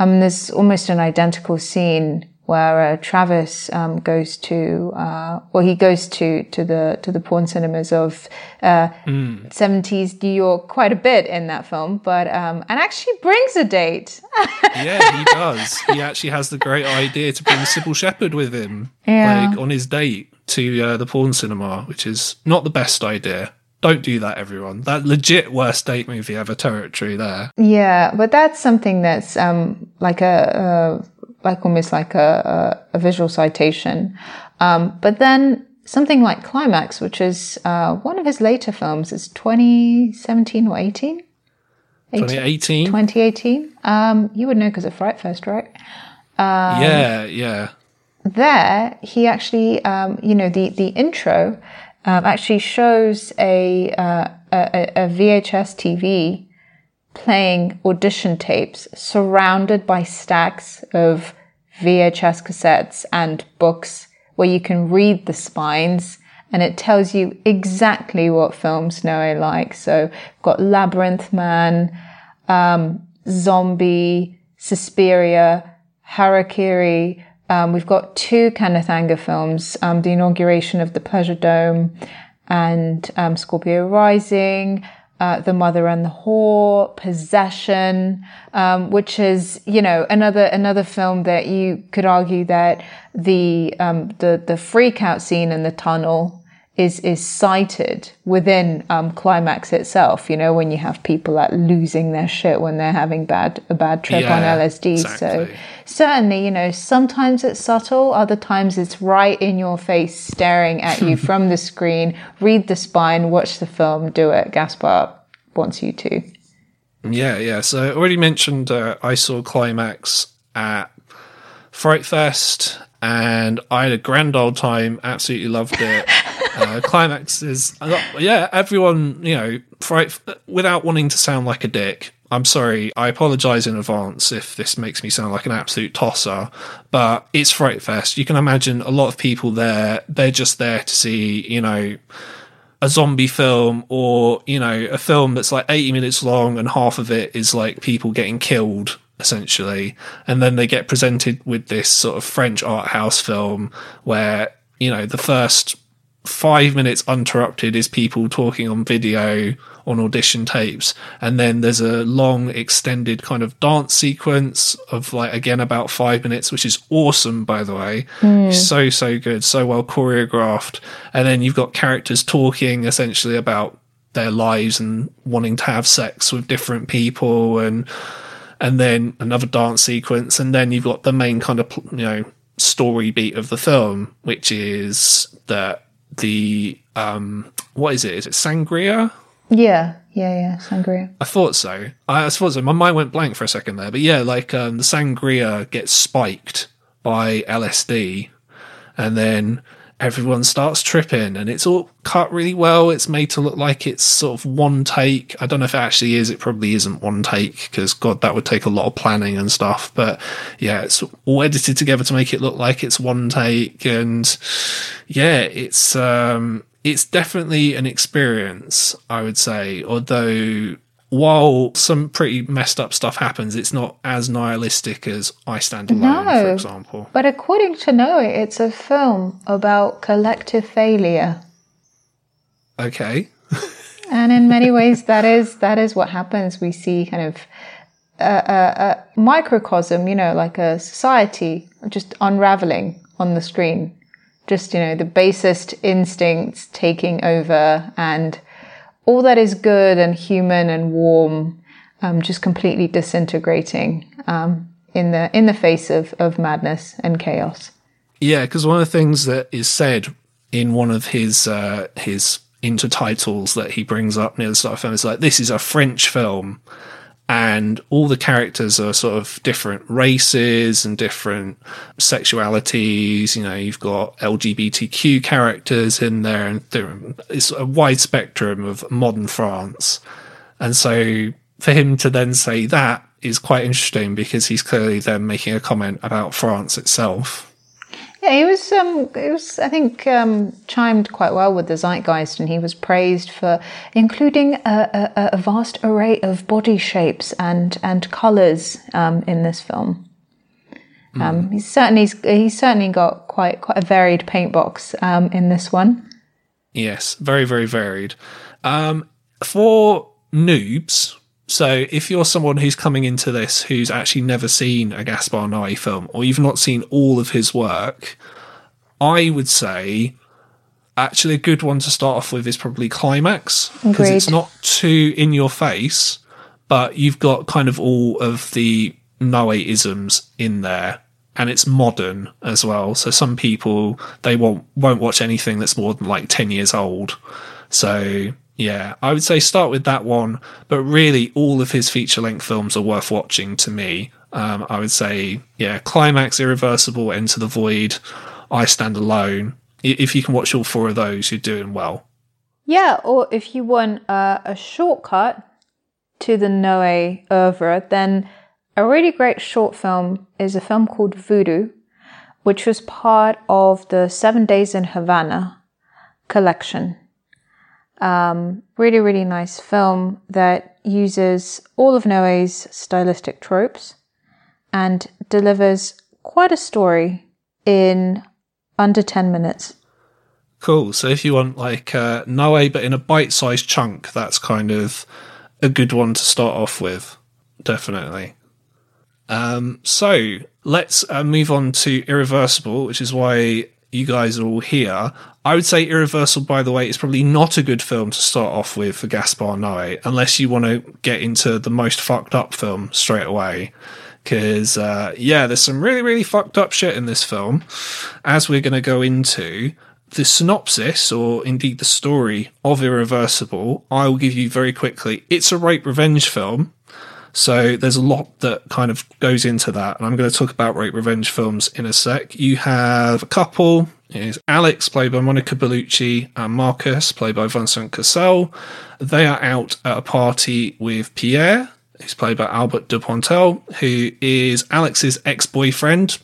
Um, there's almost an identical scene where uh, Travis um, goes to, uh, well, he goes to to the to the porn cinemas of uh, 70s New York quite a bit in that film, but um, and actually brings a date. yeah he does he actually has the great idea to bring Cybill Shepherd with him Yeah. like on his date to uh, the porn cinema which is not the best idea don't do that everyone that legit worst date movie ever territory there Yeah, but that's something that's um, like a, a like almost like a, a, a visual citation. Um, but then something like Climax, which is uh, one of his later films, is 2017 or 18? 2018 2018. Um, you would know because of Fright Fest, right? yeah yeah there he actually um, you know the the intro um, actually shows a, uh, a a VHS TV playing audition tapes surrounded by stacks of VHS cassettes and books where you can read the spines and it tells you exactly what films Noe likes. So we've got Labyrinth Man, um, Zombie, Suspiria, Harakiri. Um, we've got two Kenneth Anger films, um, the inauguration of the Pleasure Dome and um, Scorpio Rising, uh, The Mother and the Whore, Possession, um, which is, you know, another another film that you could argue that the um, the the freak out scene in the tunnel is is cited within um, climax itself. You know, when you have people like losing their shit when they're having bad a bad trip on Yeah, LSD. So certainly, you know, sometimes it's subtle, other times it's right in your face, staring at you from the screen. Read the spine, watch the film, do it. Gaspar wants you to. Yeah, yeah. So I already mentioned uh, I saw Climax at Fright Fest, and I had a grand old time. Absolutely loved it. uh, Climax is, yeah. Everyone, you know, Fright. Without wanting to sound like a dick, I'm sorry. I apologise in advance if this makes me sound like an absolute tosser, but it's Fright Fest. You can imagine a lot of people there. They're just there to see, you know a zombie film or you know a film that's like 80 minutes long and half of it is like people getting killed essentially and then they get presented with this sort of french art house film where you know the first five minutes uninterrupted is people talking on video on audition tapes. And then there's a long extended kind of dance sequence of like again about five minutes which is awesome by the way. Hmm. So so good so well choreographed. And then you've got characters talking essentially about their lives and wanting to have sex with different people and and then another dance sequence. And then you've got the main kind of you know story beat of the film which is that the um what is it is it sangria Yeah, yeah, yeah. Sangria. I thought so. I, I thought so. My mind went blank for a second there, but yeah, like um, the sangria gets spiked by LSD, and then everyone starts tripping and it's all cut really well. It's made to look like it's sort of one take. I don't know if it actually is. It probably isn't one take because God, that would take a lot of planning and stuff. But yeah, it's all edited together to make it look like it's one take. And yeah, it's, um, it's definitely an experience, I would say, although while some pretty messed up stuff happens, it's not as nihilistic as I Stand Alone, no, for example. But according to Noe, it's a film about collective failure. Okay. and in many ways, that is that is what happens. We see kind of a, a, a microcosm, you know, like a society just unraveling on the screen. Just you know, the basest instincts taking over and all that is good and human and warm um, just completely disintegrating um, in the in the face of, of madness and chaos. Yeah, because one of the things that is said in one of his uh, his intertitles that he brings up near the start of the film is like, "This is a French film." And all the characters are sort of different races and different sexualities. You know, you've got LGBTQ characters in there, and it's a wide spectrum of modern France. And so for him to then say that is quite interesting because he's clearly then making a comment about France itself. Yeah, he was. Um, it was. I think um, chimed quite well with the zeitgeist, and he was praised for including a, a, a vast array of body shapes and and colours um, in this film. Mm. he's certainly he's certainly got quite quite a varied paint box um, in this one. Yes, very very varied. Um, for noobs, so if you're someone who's coming into this who's actually never seen a Gaspar Noé film or you've not seen all of his work, I would say actually a good one to start off with is probably Climax because it's not too in your face, but you've got kind of all of the Noé isms in there and it's modern as well. So some people they won't won't watch anything that's more than like 10 years old. So yeah, I would say start with that one, but really all of his feature length films are worth watching to me. Um, I would say, yeah, Climax, Irreversible, Enter the Void, I Stand Alone. If you can watch all four of those, you're doing well. Yeah, or if you want uh, a shortcut to the Noe oeuvre, then a really great short film is a film called Voodoo, which was part of the Seven Days in Havana collection. Um, really, really nice film that uses all of Noé's stylistic tropes and delivers quite a story in under 10 minutes. Cool. So if you want like uh, Noé, but in a bite sized chunk, that's kind of a good one to start off with. Definitely. Um, so let's uh, move on to Irreversible, which is why you guys are all here. I would say Irreversible, by the way, is probably not a good film to start off with for Gaspar Noé, unless you want to get into the most fucked up film straight away. Because, uh, yeah, there's some really, really fucked up shit in this film, as we're going to go into. The synopsis, or indeed the story of Irreversible, I will give you very quickly. It's a rape revenge film. So there's a lot that kind of goes into that. And I'm going to talk about rape revenge films in a sec. You have a couple. Is Alex, played by Monica Bellucci, and Marcus, played by Vincent Cassel. They are out at a party with Pierre, who's played by Albert Dupontel, who is Alex's ex-boyfriend.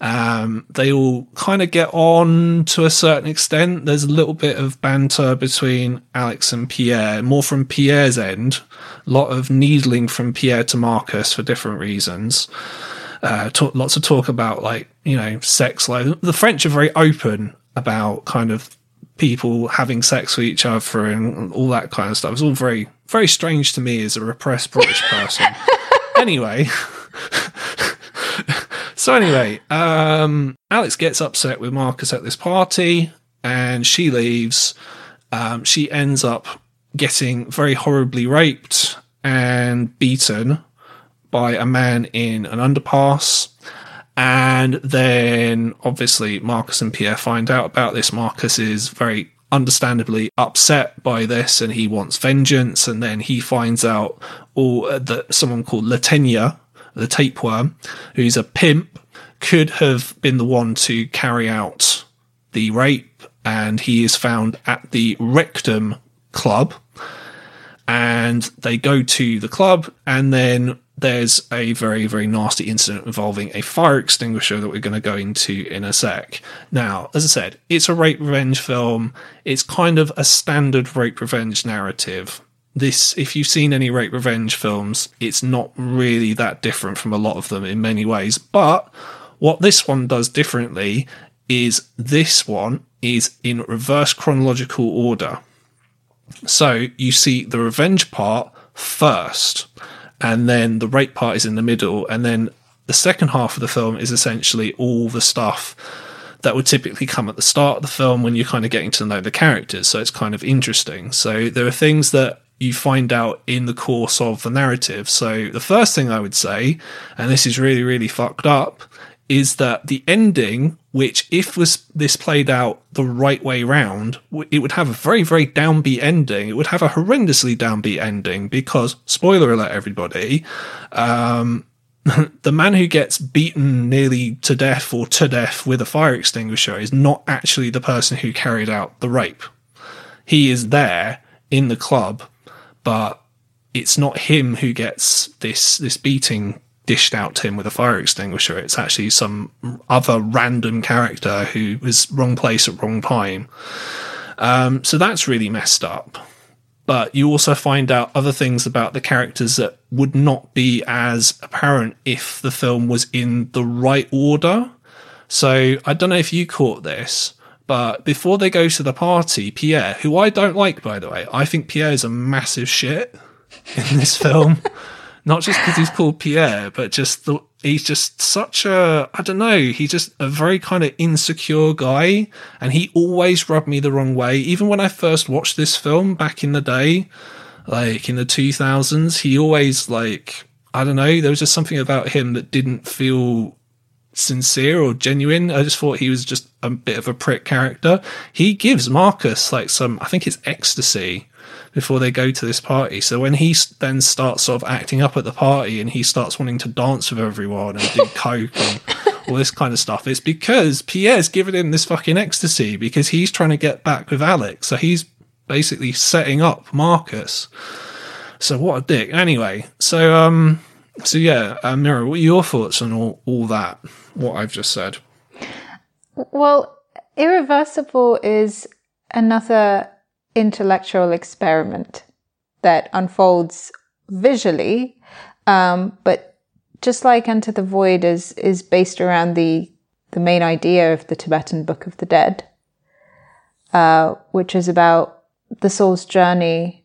Um, they all kind of get on to a certain extent. There's a little bit of banter between Alex and Pierre, more from Pierre's end, a lot of needling from Pierre to Marcus for different reasons. Uh, talk, lots of talk about like you know sex. Like the French are very open about kind of people having sex with each other and all that kind of stuff. It's all very very strange to me as a repressed British person. anyway. so anyway, um, Alex gets upset with Marcus at this party and she leaves. Um, she ends up getting very horribly raped and beaten by a man in an underpass. And then obviously Marcus and Pierre find out about this. Marcus is very understandably upset by this and he wants vengeance. And then he finds out all uh, that someone called Latenya, the tapeworm, who's a pimp, could have been the one to carry out the rape and he is found at the Rectum Club. And they go to the club, and then there's a very, very nasty incident involving a fire extinguisher that we're going to go into in a sec. Now, as I said, it's a rape revenge film. It's kind of a standard rape revenge narrative. This, if you've seen any rape revenge films, it's not really that different from a lot of them in many ways. But what this one does differently is this one is in reverse chronological order. So you see the revenge part first and then the rape part is in the middle, and then the second half of the film is essentially all the stuff that would typically come at the start of the film when you're kind of getting to know the characters. So it's kind of interesting. So there are things that you find out in the course of the narrative. So the first thing I would say, and this is really, really fucked up, is that the ending, which if was this played out the right way round, it would have a very, very downbeat ending. It would have a horrendously downbeat ending because, spoiler alert, everybody, um, the man who gets beaten nearly to death or to death with a fire extinguisher is not actually the person who carried out the rape. He is there in the club, but it's not him who gets this this beating dished out to him with a fire extinguisher. It's actually some other random character who was wrong place at wrong time. Um, so that's really messed up. But you also find out other things about the characters that would not be as apparent if the film was in the right order. So I don't know if you caught this, but before they go to the party, Pierre, who I don't like, by the way, I think Pierre is a massive shit in this film. Not just because he's called Pierre, but just the, he's just such a, I don't know, he's just a very kind of insecure guy. And he always rubbed me the wrong way. Even when I first watched this film back in the day, like in the 2000s, he always like, I don't know, there was just something about him that didn't feel sincere or genuine. I just thought he was just a bit of a prick character. He gives Marcus like some, I think it's ecstasy before they go to this party. So when he then starts sort of acting up at the party and he starts wanting to dance with everyone and do coke and all this kind of stuff, it's because Pierre's given him this fucking ecstasy because he's trying to get back with Alex. So he's basically setting up Marcus. So what a dick. Anyway, so um, so yeah, uh, Mira, what are your thoughts on all, all that? What I've just said. Well, irreversible is another intellectual experiment that unfolds visually, um, but just like Enter the Void is is based around the the main idea of the Tibetan Book of the Dead, uh, which is about the soul's journey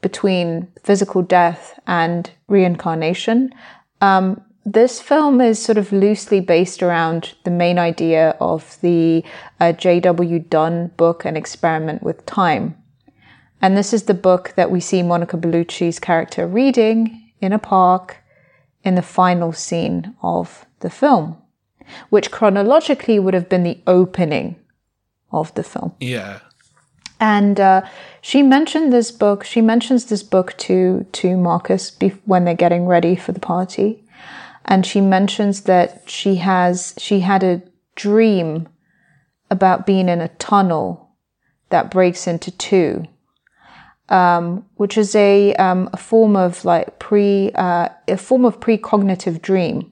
between physical death and reincarnation. Um, this film is sort of loosely based around the main idea of the uh, J.W. Dunne book, An Experiment with Time, and this is the book that we see Monica Bellucci's character reading in a park in the final scene of the film, which chronologically would have been the opening of the film. Yeah. And uh, she mentioned this book. She mentions this book to to Marcus when they're getting ready for the party, and she mentions that she has she had a dream about being in a tunnel that breaks into two um, which is a, um, a form of like pre uh, a form of precognitive dream,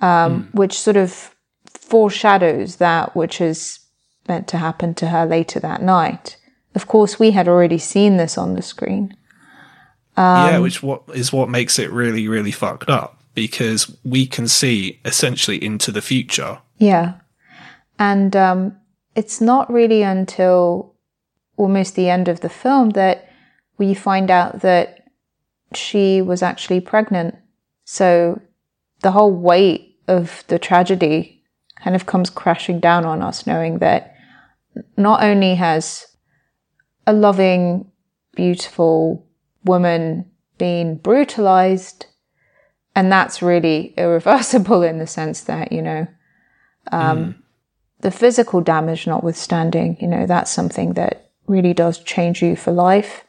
um, mm. which sort of foreshadows that which is meant to happen to her later that night. Of course, we had already seen this on the screen. yeah, um, which what is what makes it really really fucked up because we can see essentially into the future. Yeah, and um, it's not really until almost the end of the film that we find out that she was actually pregnant. So the whole weight of the tragedy kind of comes crashing down on us, knowing that not only has a loving, beautiful woman been brutalized, and that's really irreversible in the sense that, you know, um, mm. the physical damage notwithstanding, you know, that's something that really does change you for life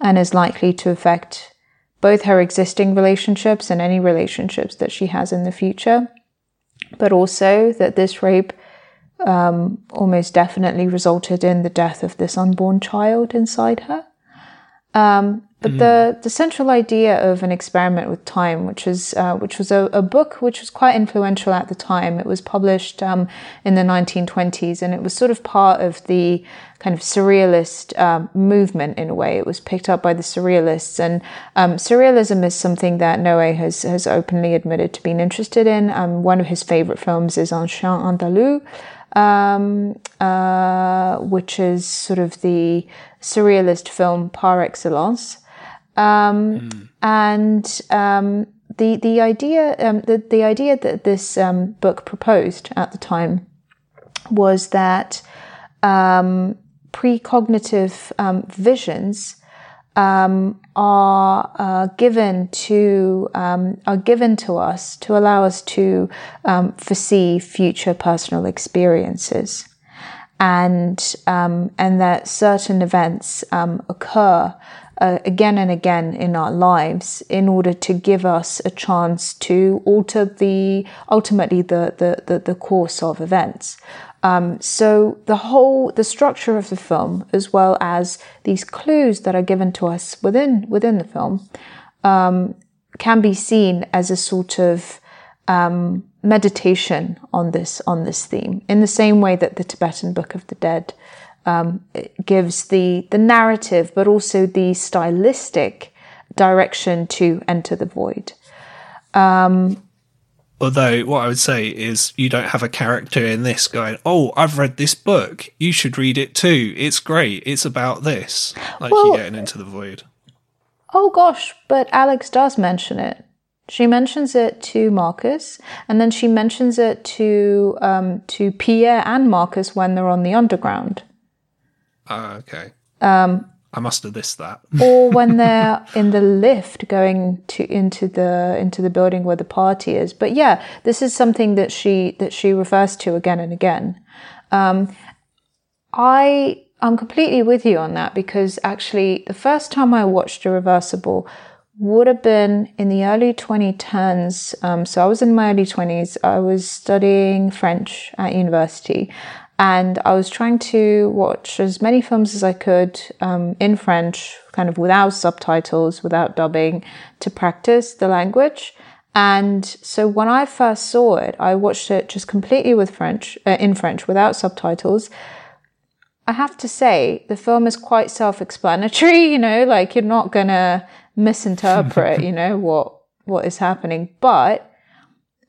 and is likely to affect both her existing relationships and any relationships that she has in the future. But also that this rape um, almost definitely resulted in the death of this unborn child inside her. Um, but mm. the, the central idea of an experiment with time, which is uh, which was a, a, book which was quite influential at the time. It was published um, in the 1920s, and it was sort of part of the kind of surrealist um, movement in a way. It was picked up by the surrealists, and um, surrealism is something that Noé has has openly admitted to being interested in. Um, one of his favorite films is Chien Andalou. Um, uh, which is sort of the surrealist film par excellence. Um, mm. And um, the the idea um, the the idea that this um, book proposed at the time was that um, precognitive um, are uh, given to are given to us to allow us to foresee future personal experiences and um, and that certain events um, occur uh, again and again in our lives in order to give us a chance to alter the ultimately the the the, the course of events. Um, so the whole the structure of the film, as well as these clues that are given to us within within the film, um, can be seen as a sort of um, meditation on this on this theme, in the same way that the Tibetan Book of the Dead um, gives the the narrative, but also the stylistic direction to enter the void. Um, Although what I would say is you don't have a character in this going, "Oh, I've read this book. You should read it too. It's great. It's about this." Like well, you getting into the void. Oh gosh, but Alex does mention it. She mentions it to Marcus, and then she mentions it to um, to Pierre and Marcus when they're on the underground. Uh, okay. Um, I must have missed that. or when they're in the lift going to into the into the building where the party is. But yeah, this is something that she that she refers to again and again. Um, I I'm completely with you on that because actually the first time I watched Irreversible would have been in the early 2010s. Um, so I was in my early 20s. I was studying French at university and I was trying to watch as many films as I could um, in French, kind of without subtitles, without dubbing, to practice the language. And so when I first saw it, I watched it just completely with French, uh, in French, without subtitles. I have to say, the film is quite self-explanatory. You know, like you're not gonna misinterpret, you know, what what is happening. But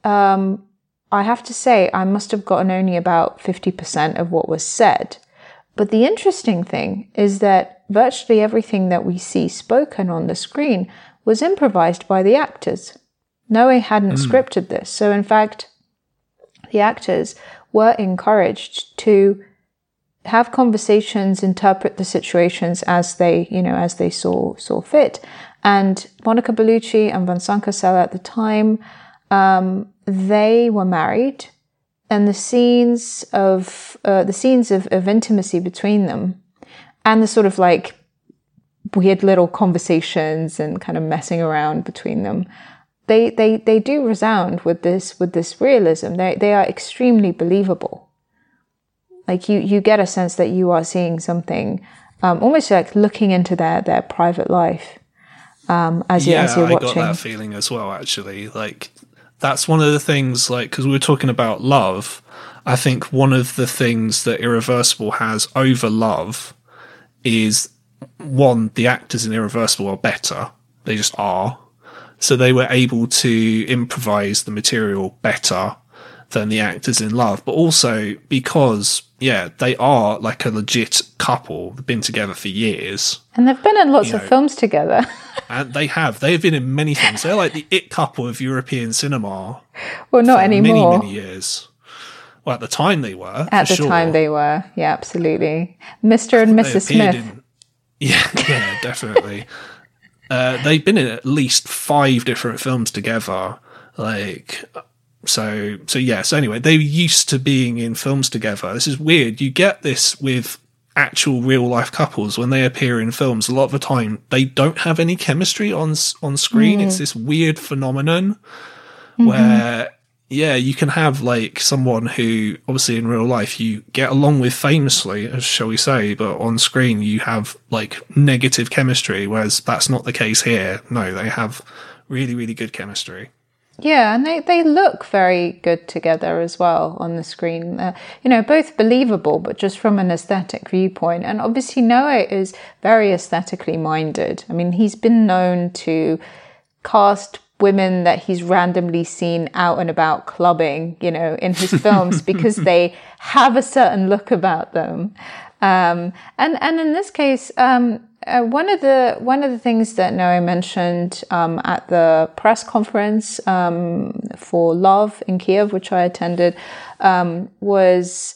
um, I have to say, I must have gotten only about 50% of what was said. But the interesting thing is that virtually everything that we see spoken on the screen was improvised by the actors. Noé hadn't mm. scripted this. So, in fact, the actors were encouraged to have conversations, interpret the situations as they, you know, as they saw saw fit. And Monica Bellucci and Vincent Cassel at the time um, they were married, and the scenes of uh, the scenes of, of intimacy between them, and the sort of like weird little conversations and kind of messing around between them, they they they do resound with this with this realism. They they are extremely believable. Like you you get a sense that you are seeing something, um, almost like looking into their their private life. Um, as you yeah, as you're watching. I got that feeling as well. Actually, like that's one of the things like because we were talking about love i think one of the things that irreversible has over love is one the actors in irreversible are better. They just are. So they were able to improvise the material better than the actors in love but also because yeah they are like a legit couple they've been together for years and they've been in lots of know. films together and they have. They've been in many things. They're like the it couple of European cinema. Well, not anymore. Many, many years. Well, at the time they were. At the sure. time they were. Yeah, absolutely. Mr. and Mrs. Smith. In, yeah, yeah, definitely. uh, they've been in at least five different films together. Like, so, so yeah. So anyway, they used to being in films together. This is weird. You get this with actual real life couples when they appear in films a lot of the time they don't have any chemistry on on screen mm. it's this weird phenomenon mm-hmm. where yeah, you can have like someone who obviously in real life you get along with famously, as shall we say, but on screen you have like negative chemistry, whereas that's not the case here. No, they have really, really good chemistry. Yeah, and they, they look very good together as well on the screen. Uh, you know, both believable, but just from an aesthetic viewpoint. And obviously, Noé is very aesthetically minded. I mean, he's been known to cast women that he's randomly seen out and about clubbing, you know, in his films because they have a certain look about them. Um, and and in this case, um, uh, one of the one of the things that Noé mentioned um, at the press conference um, for Love in Kiev, which I attended, um, was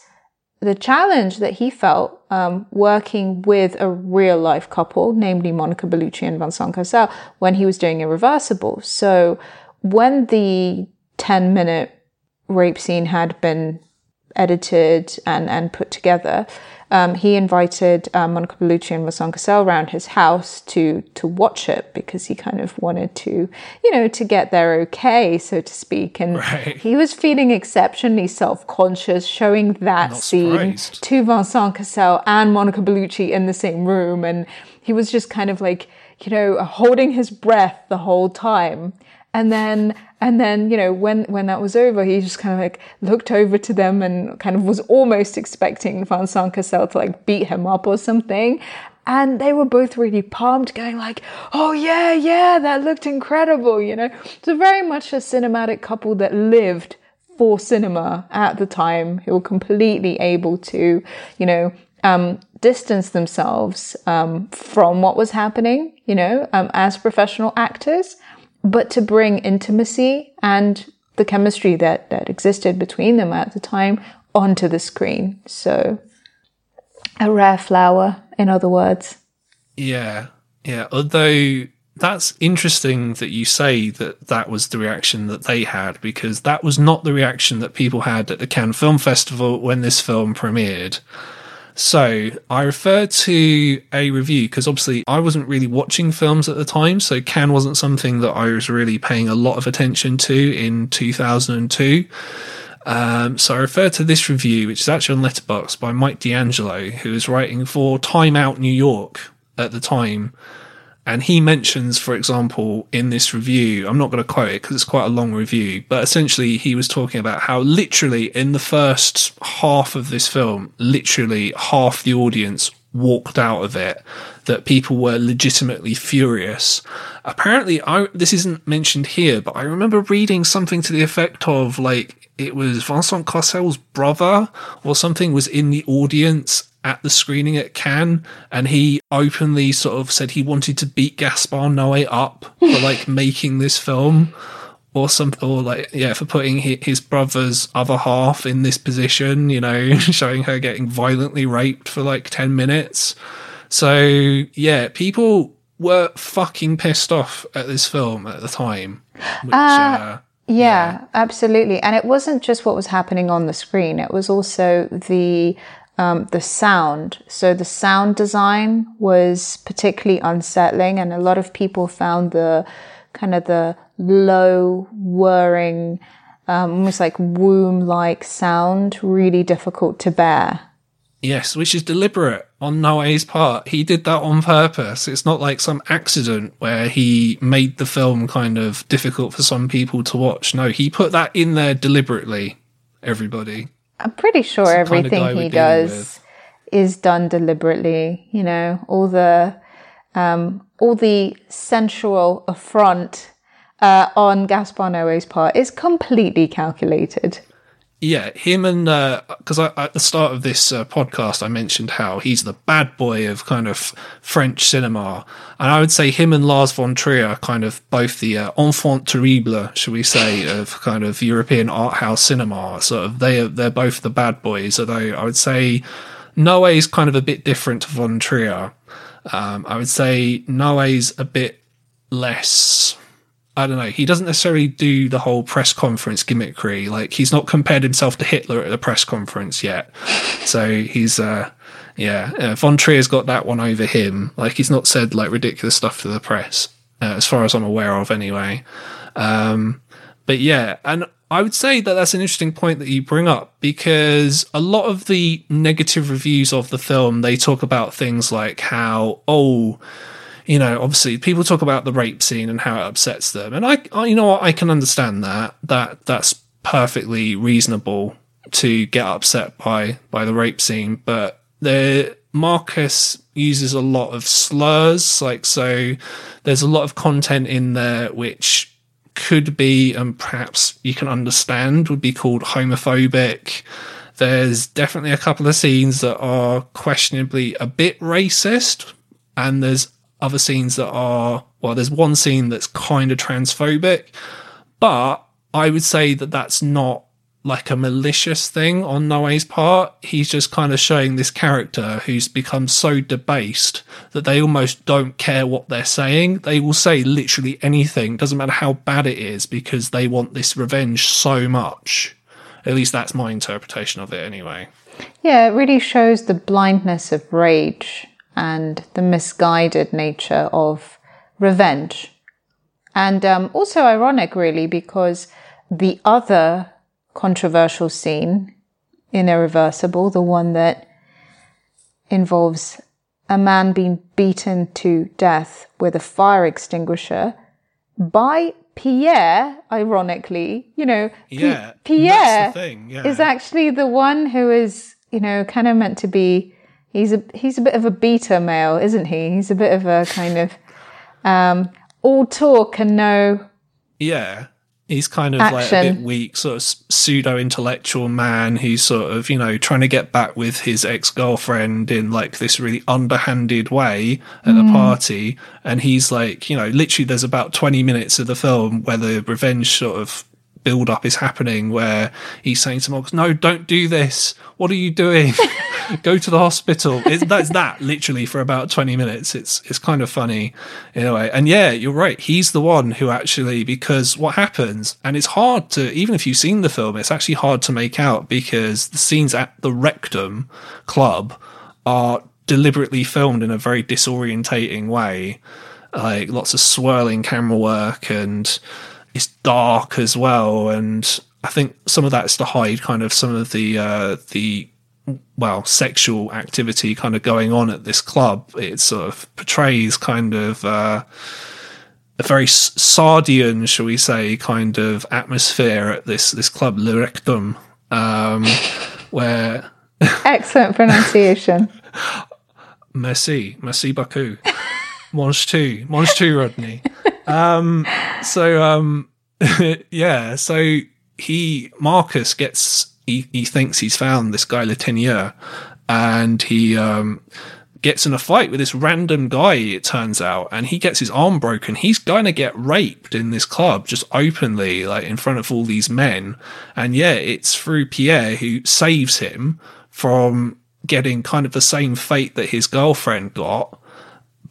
the challenge that he felt um, working with a real life couple, namely Monica Bellucci and Vincent Cassel, when he was doing Irreversible. So when the ten minute rape scene had been edited and and put together um, he invited um, Monica Bellucci and Vincent Cassel around his house to to watch it because he kind of wanted to, you know, to get their okay, so to speak. And right. he was feeling exceptionally self conscious, showing that scene to Vincent Cassel and Monica Bellucci in the same room, and he was just kind of like, you know, holding his breath the whole time. And then and then, you know, when, when that was over, he just kind of like looked over to them and kind of was almost expecting Vincent Cassel to like beat him up or something. And they were both really pumped, going like, oh yeah, yeah, that looked incredible, you know. So very much a cinematic couple that lived for cinema at the time, who were completely able to, you know, um, distance themselves um, from what was happening, you know, um, as professional actors but to bring intimacy and the chemistry that, that existed between them at the time onto the screen. So, a rare flower, in other words. Yeah, yeah. Although that's interesting that you say that that was the reaction that they had because that was not the reaction that people had at the Cannes Film Festival when this film premiered. So I refer to a review because obviously I wasn't really watching films at the time, so Cannes wasn't something that I was really paying a lot of attention to in 2002. Um, so I refer to this review, which is actually on Letterboxd by Mike D'Angelo, who was writing for Time Out New York at the time. And he mentions, for example, in this review, I'm not going to quote it because it's quite a long review, but essentially he was talking about how literally in the first half of this film, literally half the audience walked out of it, that people were legitimately furious. Apparently, I, this isn't mentioned here, but I remember reading something to the effect of like, it was Vincent Cassel's brother or something was in the audience at the screening at Cannes, and he openly sort of said he wanted to beat Gaspar Noé up for like making this film, or something, or like yeah, for putting his brother's other half in this position. You know, showing her getting violently raped for like ten minutes. So yeah, people were fucking pissed off at this film at the time. Which, uh, uh, yeah, yeah, absolutely. And it wasn't just what was happening on the screen; it was also the um, the sound. So the sound design was particularly unsettling, and a lot of people found the kind of the low whirring, um, almost like womb-like sound really difficult to bear. Yes, which is deliberate on Noé's part. He did that on purpose. It's not like some accident where he made the film kind of difficult for some people to watch. No, he put that in there deliberately. Everybody. I'm pretty sure everything he does is done deliberately. You know, all the um, all the sensual affront uh, on Gaspar Noé's part is completely calculated. Yeah, him and because uh, at the start of this uh, podcast, I mentioned how he's the bad boy of kind of French cinema, and I would say him and Lars von Trier are kind of both the uh, enfant terrible, should we say, of kind of European art house cinema. Sort of they are, they're both the bad boys, although I would say Noé is kind of a bit different to von Trier. Um, I would say Noé's a bit less I don't know. He doesn't necessarily do the whole press conference gimmickry. Like he's not compared himself to Hitler at the press conference yet. So he's, uh, yeah, uh, Von Trier's got that one over him. Like he's not said like ridiculous stuff to the press, uh, as far as I'm aware of, anyway. Um, but yeah, and I would say that that's an interesting point that you bring up because a lot of the negative reviews of the film they talk about things like how oh you know obviously people talk about the rape scene and how it upsets them. And I, I you know what? I can understand that. That that's perfectly reasonable to get upset by by the rape scene. But the Marcus uses a lot of slurs. Like so there's a lot of content in there which could be, and perhaps you can understand, would be called homophobic. There's definitely a couple of scenes that are questionably a bit racist, and there's other scenes that are, well, there's one scene that's kind of transphobic, but I would say that that's not like a malicious thing on Noé's part. He's just kind of showing this character who's become so debased that they almost don't care what they're saying. They will say literally anything, doesn't matter how bad it is, because they want this revenge so much. At least that's my interpretation of it anyway. Yeah, it really shows the blindness of rage and the misguided nature of revenge. And um, also ironic, really, because the other controversial scene in Irreversible, the one that involves a man being beaten to death with a fire extinguisher by Pierre, ironically, you know, yeah, P- Pierre yeah. is actually the one who is, you know, kind of meant to be. He's a he's a bit of a beta male, isn't he? He's a bit of a kind of um, all talk and no yeah He's kind of Action. like a bit weak, sort of pseudo intellectual man who's sort of, you know, trying to get back with his ex girlfriend in like this really underhanded way at Mm. a party. And he's like, you know, literally there's about 20 minutes of the film where the revenge sort of build up is happening where he's saying to Marcus, no, don't do this. What are you doing? Go to the hospital. That's that literally for about 20 minutes. It's, it's kind of funny in a way. And yeah, you're right. He's the one who actually, because what happens, and it's hard to, even if you've seen the film, it's actually hard to make out because the scenes at the Rectum club are deliberately filmed in a very disorientating way. Like lots of swirling camera work and it's dark as well. And I think some of that's to hide kind of some of the, uh, the, well, sexual activity kind of going on at this club. It sort of portrays kind of, uh, a very Sadean, shall we say, kind of atmosphere at this, this club, Le Rectum, um, where excellent pronunciation. Merci, merci beaucoup. Mange tu, mange tu, Rodney. Um, so, um, yeah, so he, Marcus gets, he, he thinks he's found this guy, Le Tenia, and he, um, gets in a fight with this random guy, it turns out, and he gets his arm broken. He's going to get raped in this club just openly, like in front of all these men. And yeah, it's through Pierre who saves him from getting kind of the same fate that his girlfriend got.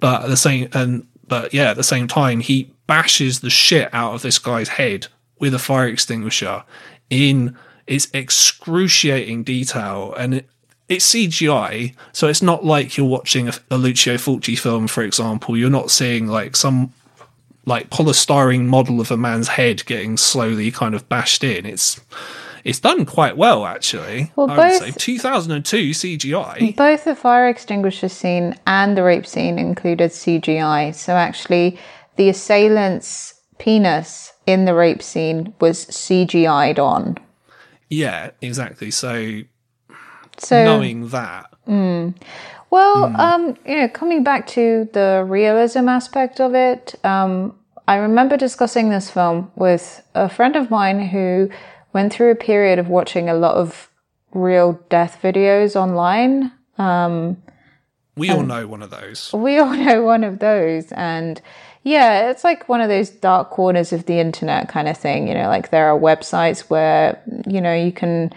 But at the same, and, but yeah, at the same time, he bashes the shit out of this guy's head with a fire extinguisher in its excruciating detail. And it, it's CGI, so it's not like you're watching a, a Lucio Fulci film, for example. You're not seeing like some like polystyrene model of a man's head getting slowly kind of bashed in. It's it's done quite well, actually. Well, I would both- say 2002 CGI. Both the fire extinguisher scene and the rape scene included CGI. So actually, the assailant's penis in the rape scene was CGI'd on. Yeah, exactly. So So knowing that, Well, um, you know, coming back to the realism aspect of it, um, I remember discussing this film with a friend of mine who went through a period of watching a lot of real death videos online. we all know one of those. We all know one of those, and yeah, it's like one of those dark corners of the internet kind of thing. You know, like there are websites where you know you can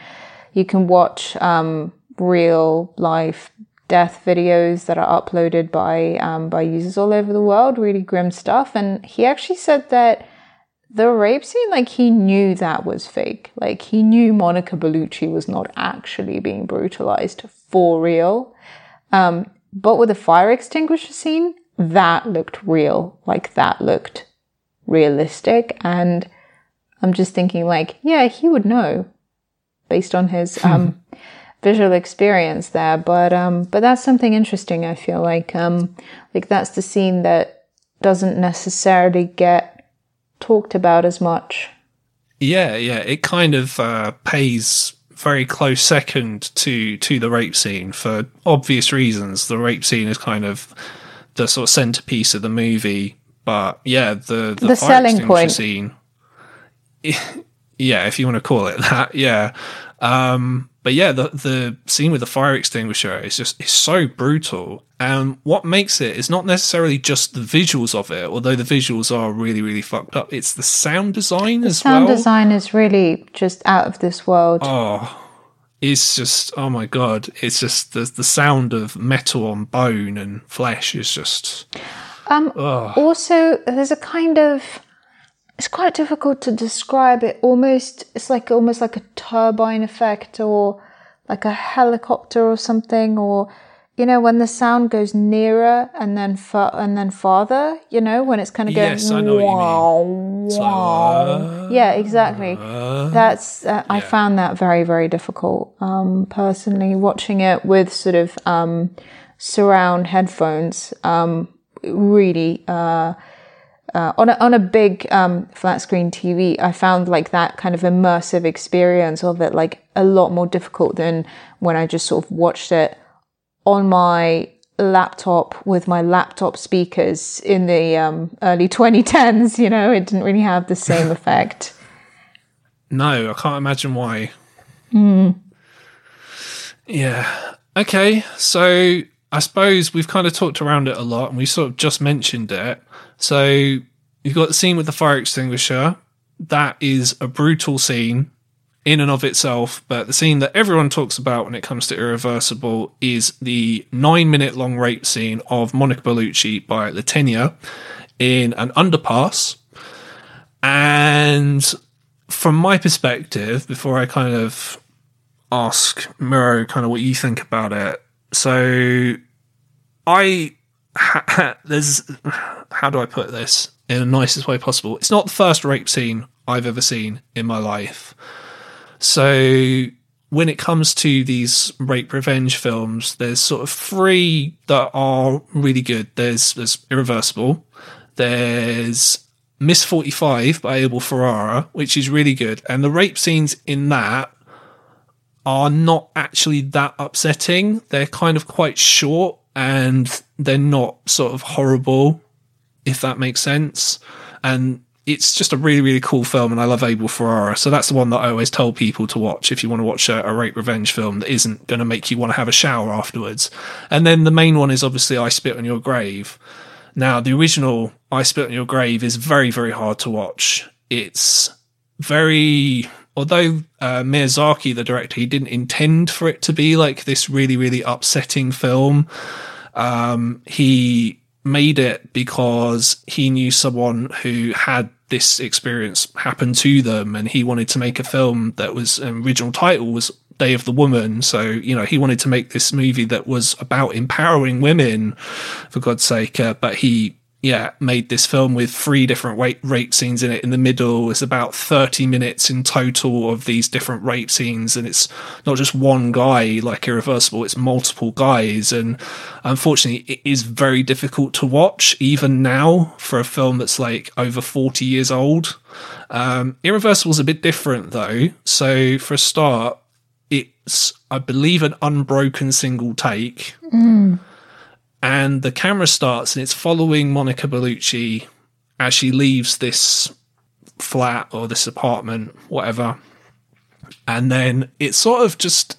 you can watch um, real life death videos that are uploaded by um, by users all over the world. Really grim stuff, and he actually said that the rape scene, like he knew that was fake. Like he knew Monica Bellucci was not actually being brutalized for real. Um, but with the fire extinguisher scene, that looked real. Like that looked realistic. And I'm just thinking like, yeah, he would know based on his um, visual experience there. But um, but that's something interesting. I feel like um, like that's the scene that doesn't necessarily get talked about as much. Yeah, yeah, it kind of uh, pays very close second to to the rape scene for obvious reasons. The rape scene is kind of the sort of centerpiece of the movie, but yeah, the the, The selling point. scene. Yeah, if you want to call it that, yeah. Um, but yeah, the the scene with the fire extinguisher is just is so brutal. And what makes it is not necessarily just the visuals of it, although the visuals are really really fucked up. It's the sound design as Sound well. Sound design is really just out of this world. Oh, it's just oh my god! It's just the the sound of metal on bone and flesh is just Um, Also, there's a kind of it's quite difficult to describe it. Almost, it's like almost like a turbine effect, or like a helicopter or something, or you know when the sound goes nearer and then far and then farther. You know when it's kind of going. Yes, I know what you mean. wow, like, wow. yeah, exactly. That's uh, I found that very very difficult. Um, personally, watching it with sort of um, surround headphones. Um, really uh, uh, on a, on a big um, flat screen TV, I found like that kind of immersive experience of it like a lot more difficult than when I just sort of watched it on my laptop with my laptop speakers in the um, early 2010s. You know, it didn't really have the same effect. no. I can't imagine why. Hmm. Yeah. Okay. So I suppose we've kind of talked around it a lot, and we sort of just mentioned it. So you've got the scene with the fire extinguisher. That is a brutal scene in and of itself, but the scene that everyone talks about when it comes to Irreversible is the nine minute long rape scene of Monica Bellucci by Le Tenia in an underpass. And from my perspective, before I kind of ask Miro kind of what you think about it, so I there's how do I put this in the nicest way possible? It's not the first rape scene I've ever seen in my life. So when it comes to these rape revenge films, there's sort of three that are really good. There's there's Irreversible, there's Miss Forty Five by Abel Ferrara, which is really good, and the rape scenes in that are not actually that upsetting. They're kind of quite short and they're not sort of horrible, if that makes sense. And it's just a really, really cool film, and I love Abel Ferrara. So that's the one that I always tell people to watch if you want to watch a, a rape revenge film that isn't going to make you want to have a shower afterwards. And then the main one is obviously I Spit on Your Grave. Now, the original I Spit on Your Grave is very, very hard to watch. It's very although uh, Meir Zarchi, the director, he didn't intend for it to be like this really, really upsetting film. Um, he made it because he knew someone who had this experience happen to them, and he wanted to make a film that was um, original title was Day of the Woman. So you know he wanted to make this movie that was about empowering women, for God's sake. Uh, but he yeah, made this film with three different rape, rape scenes in it in the middle. It's about 30 minutes in total of these different rape scenes. And it's not just one guy like Irreversible, it's multiple guys. And unfortunately, it is very difficult to watch even now for a film that's like over 40 years old. Um, Irreversible's a bit different though. So for a start, it's, I believe, an unbroken single take and the camera starts and it's following Monica Bellucci as she leaves this flat or this apartment, whatever. And then it's sort of just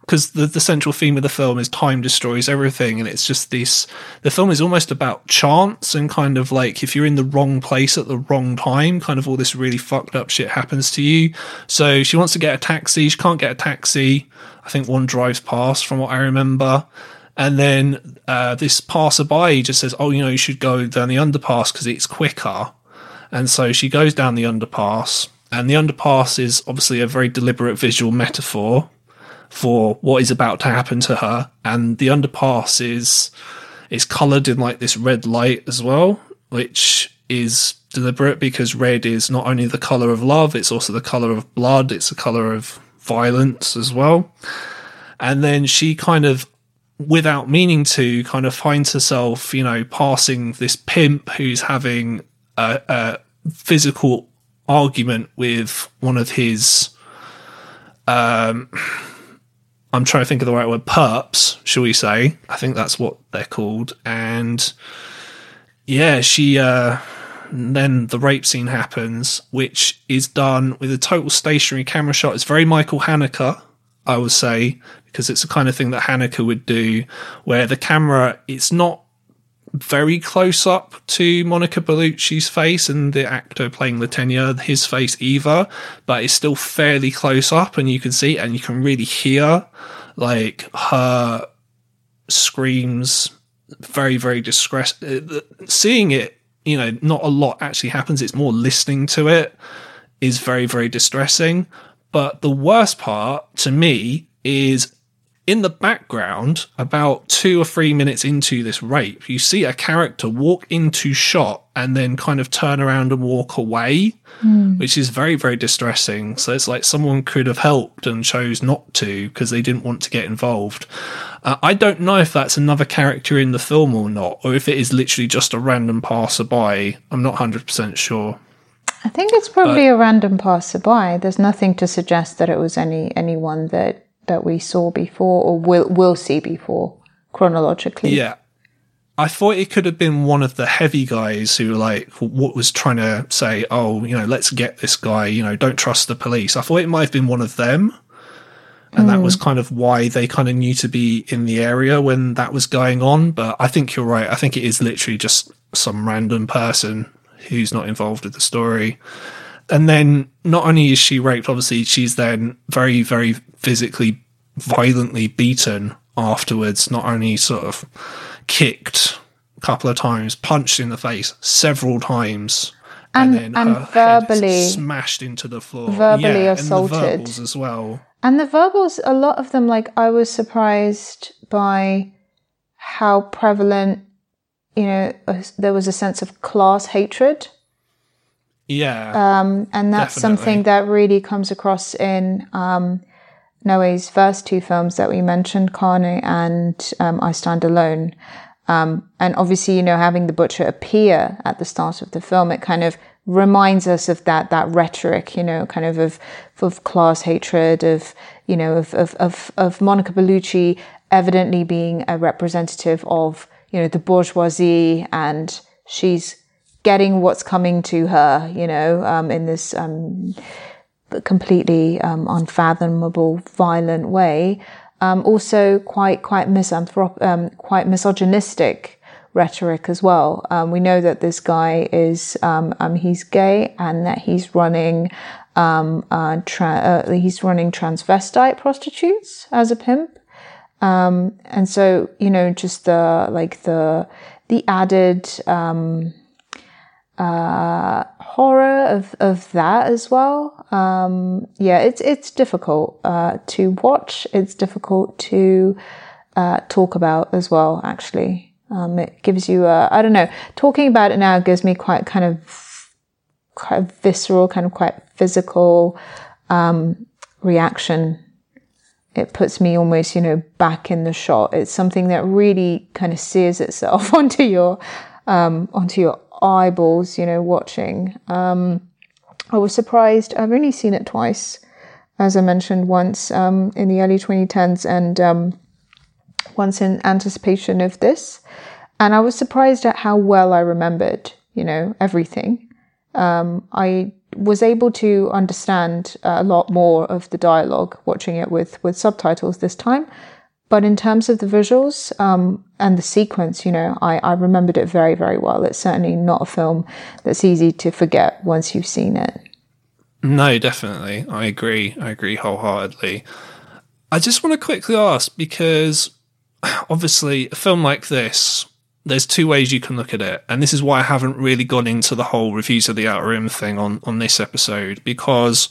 because the, the central theme of the film is time destroys everything, and it's just this. The film is almost about chance and kind of like if you're in the wrong place at the wrong time, kind of all this really fucked up shit happens to you. So she wants to get a taxi, she can't get a taxi. I think one drives past, from what I remember. And then uh, this passerby just says, "Oh, you know, you should go down the underpass because it's quicker." And so she goes down the underpass, and the underpass is obviously a very deliberate visual metaphor for what is about to happen to her. And the underpass is is coloured in like this red light as well, which is deliberate because red is not only the color of love, it's also the color of blood, it's the color of violence as well. And then she kind of, without meaning to, kind of finds herself, you know, passing this pimp who's having a, a physical argument with one of his um I'm trying to think of the right word, perps, shall we say. I think that's what they're called. And yeah, she uh then the rape scene happens, which is done with a total stationary camera shot. It's very Michael Haneke, I would say, because it's the kind of thing that Haneke would do, where the camera it's not very close up to Monica Bellucci's face and the actor playing Le Tenia, his face either, but it's still fairly close up and you can see and you can really hear like her screams very, very distress. Uh, seeing it, you know, not a lot actually happens. It's more listening to it is very, very distressing. But the worst part to me is in the background, about two or three minutes into this rape, you see a character walk into shot and then kind of turn around and walk away, mm. which is very, very distressing. So it's like someone could have helped and chose not to because they didn't want to get involved. Uh, I don't know if that's another character in the film or not, or if it is literally just a random passerby. I'm not 100% sure. I think it's probably but, a random passerby. There's nothing to suggest that it was any anyone that that we saw before or will will see before chronologically. Yeah. I thought it could have been one of the heavy guys who like what was trying to say, "Oh, you know, let's get this guy, you know, don't trust the police." I thought it might have been one of them. And mm. that was kind of why they kind of knew to be in the area when that was going on, but I think you're right. I think it is literally just some random person who's not involved with the story. And then not only is she raped, obviously she's then very, very physically violently beaten afterwards, not only sort of kicked a couple of times, punched in the face several times. And, and, and verbally smashed into the floor, verbally yeah, assaulted as well. And the verbals, a lot of them, like I was surprised by how prevalent, you know, there was a sense of class hatred yeah. Um, and that's definitely. something that really comes across in um, Noé's first two films that we mentioned, Carne and um, I Stand Alone. Um, and obviously, you know, having the butcher appear at the start of the film, it kind of reminds us of that that rhetoric, you know, kind of of of class hatred, of you know, of of of, of Monica Bellucci evidently being a representative of you know the bourgeoisie, and she's getting what's coming to her, you know, um, in this um, completely um, unfathomable, violent way. Um, also, quite quite misanthrop- um, quite misogynistic rhetoric as well. Um, we know that this guy is he's gay and that he's running uh, tra- uh, he's running transvestite prostitutes as a pimp. And so, you know, just the like the the added uh, horror of, of that as well. Um, yeah, it's it's difficult uh, to watch. It's difficult to uh, talk about as well. Actually, um, it gives you I don't know. Talking about it now gives me quite kind of quite visceral, kind of quite physical um, reaction. It puts me almost, you know, back in the shot. It's something that really kind of sears itself onto your um, onto your eyeballs, you know, watching. Um, I was surprised. I've only seen it twice, as I mentioned once um, in the early 2010s and um, once in anticipation of this. And I was surprised at how well I remembered, you know, everything. Um, I was able to understand a lot more of the dialogue watching it with, with subtitles this time. But in terms of the visuals um, and the sequence, you know, I, I remembered it very, very well. It's certainly not a film that's easy to forget once you've seen it. No, definitely. I agree. I agree wholeheartedly. I just want to quickly ask because obviously, a film like this, there's two ways you can look at it. And this is why I haven't really gone into the whole reviews of the Outer Rim thing on, on this episode because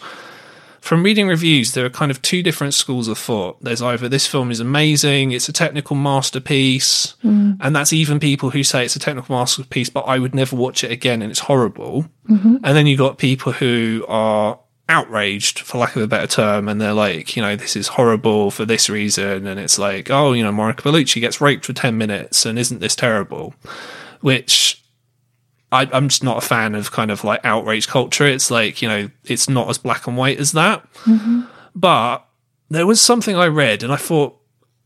from reading reviews, there are kind of two different schools of thought. There's either this film is amazing, it's a technical masterpiece, mm. and that's even people who say it's a technical masterpiece, but I would never watch it again and it's horrible. Mm-hmm. And then you've got people who are outraged, for lack of a better term, and they're like, you know, this is horrible for this reason. And it's like, oh, you know, Monica Bellucci gets raped for 10 minutes, and isn't this terrible? Which I, am just not a fan of kind of like outrage culture. It's like, you know, it's not as black and white as that. Mm-hmm. But there was something I read and I thought,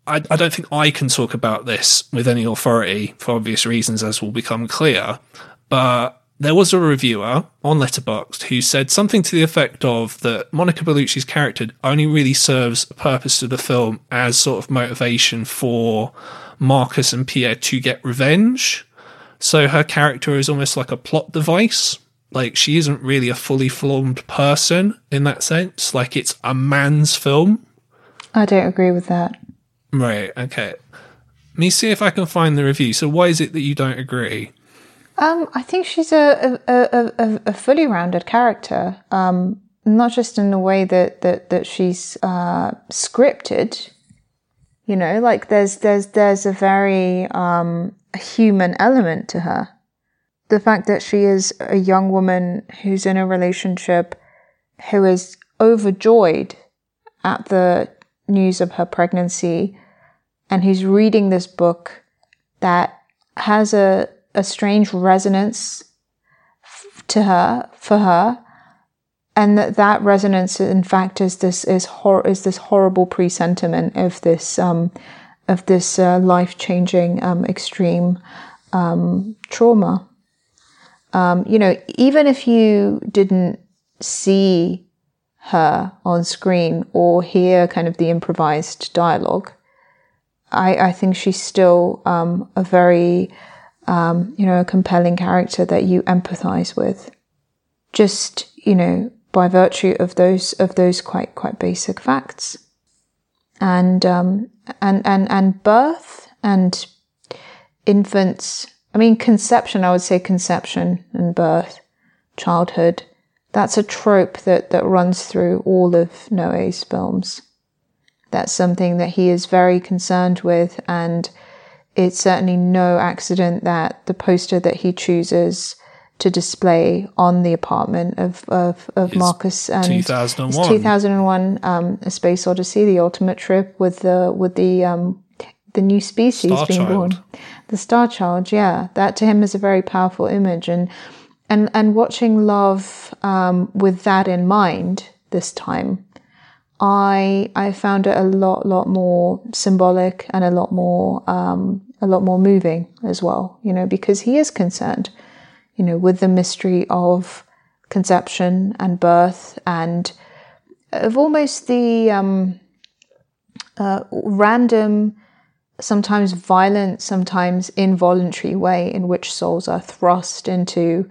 I, I, don't think I can talk about this with any authority for obvious reasons, as will become clear. But there was a reviewer on Letterboxd who said something to the effect of that Monica Bellucci's character only really serves a purpose to the film as sort of motivation for Marcus and Pierre to get revenge. So her character is almost like a plot device. Like she isn't really a fully formed person in that sense. Like it's a man's film. I don't agree with that. Right. Okay. Let me see if I can find the review. So why is it that you don't agree? Um, I think she's a a, a, a fully rounded character. Um, not just in the way that that that she's uh, scripted. You know, like there's there's there's a very um, human element to her. The fact that she is a young woman who's in a relationship who is overjoyed at the news of her pregnancy and who's reading this book that has a, a strange resonance to her for her and that that resonance in fact is this is hor- is this horrible presentiment of this um, of this uh, life changing, um, extreme um, trauma. Um, you know, even if you didn't see her on screen or hear kind of the improvised dialogue, I, I think she's still um, a very, um, you know, a compelling character that you empathize with. Just, you know, by virtue of those of those quite quite basic facts and um, and and and birth and infants. I mean, conception. I would say conception and birth, childhood. That's a trope that that runs through all of Noé's films. That's something that he is very concerned with, and it's certainly no accident that the poster that he chooses to display on the apartment of, of, of Marcus and 2001. 2001 um, A Space Odyssey, the ultimate trip with the with the um, the new species Star being Child. born. The Star Child, yeah. That to him is a very powerful image and and and watching love um, with that in mind this time, I I found it a lot lot more symbolic and a lot more um, a lot more moving as well. You know, because he is concerned you know, with the mystery of conception and birth and of almost the um, uh, random, sometimes violent, sometimes involuntary way in which souls are thrust into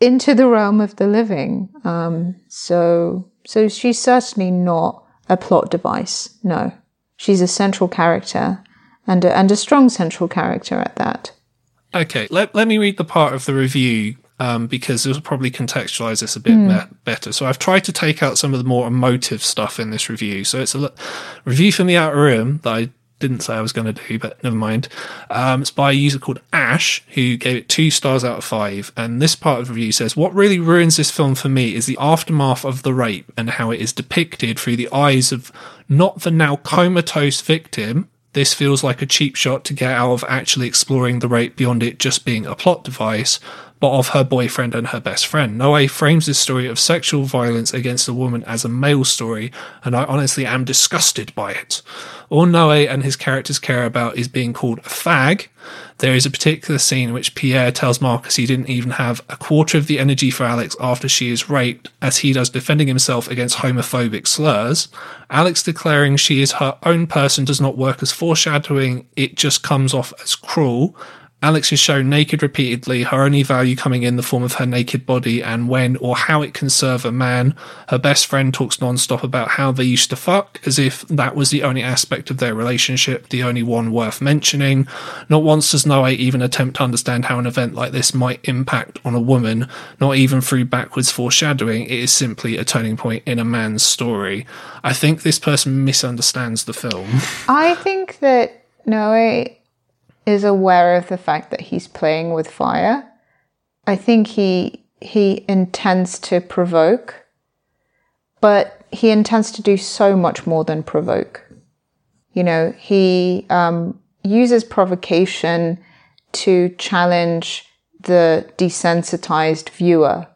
into the realm of the living. Um, so, so she's certainly not a plot device. No, she's a central character and a, and a strong central character at that. Okay, let, let me read the part of the review um, because it will probably contextualize this a bit mm. me- better. So I've tried to take out some of the more emotive stuff in this review. So it's a l- review from the Outer Rim that I didn't say I was going to do, but never mind. Um, it's by a user called Ash, who gave it two stars out of five. And this part of the review says, What really ruins this film for me is the aftermath of the rape and how it is depicted through the eyes of not the now comatose victim, this feels like a cheap shot to get out of actually exploring the rape beyond it just being a plot device, but of her boyfriend and her best friend. Noé frames this story of sexual violence against a woman as a male story, and I honestly am disgusted by it. All Noé and his characters care about is being called a fag. There is a particular scene in which Pierre tells Marcus he didn't even have a quarter of the energy for Alex after she is raped, as he does defending himself against homophobic slurs. Alex declaring she is her own person does not work as foreshadowing, it just comes off as cruel Alex is shown naked repeatedly, her only value coming in the form of her naked body and when or how it can serve a man. Her best friend talks non-stop about how they used to fuck, as if that was the only aspect of their relationship, the only one worth mentioning. Not once does Noé even attempt to understand how an event like this might impact on a woman, not even through backwards foreshadowing. It is simply a turning point in a man's story. I think this person misunderstands the film. I think that Noé is aware of the fact that he's playing with fire. I think he he intends to provoke, but he intends to do so much more than provoke. You know, he um, uses provocation to challenge the desensitized viewer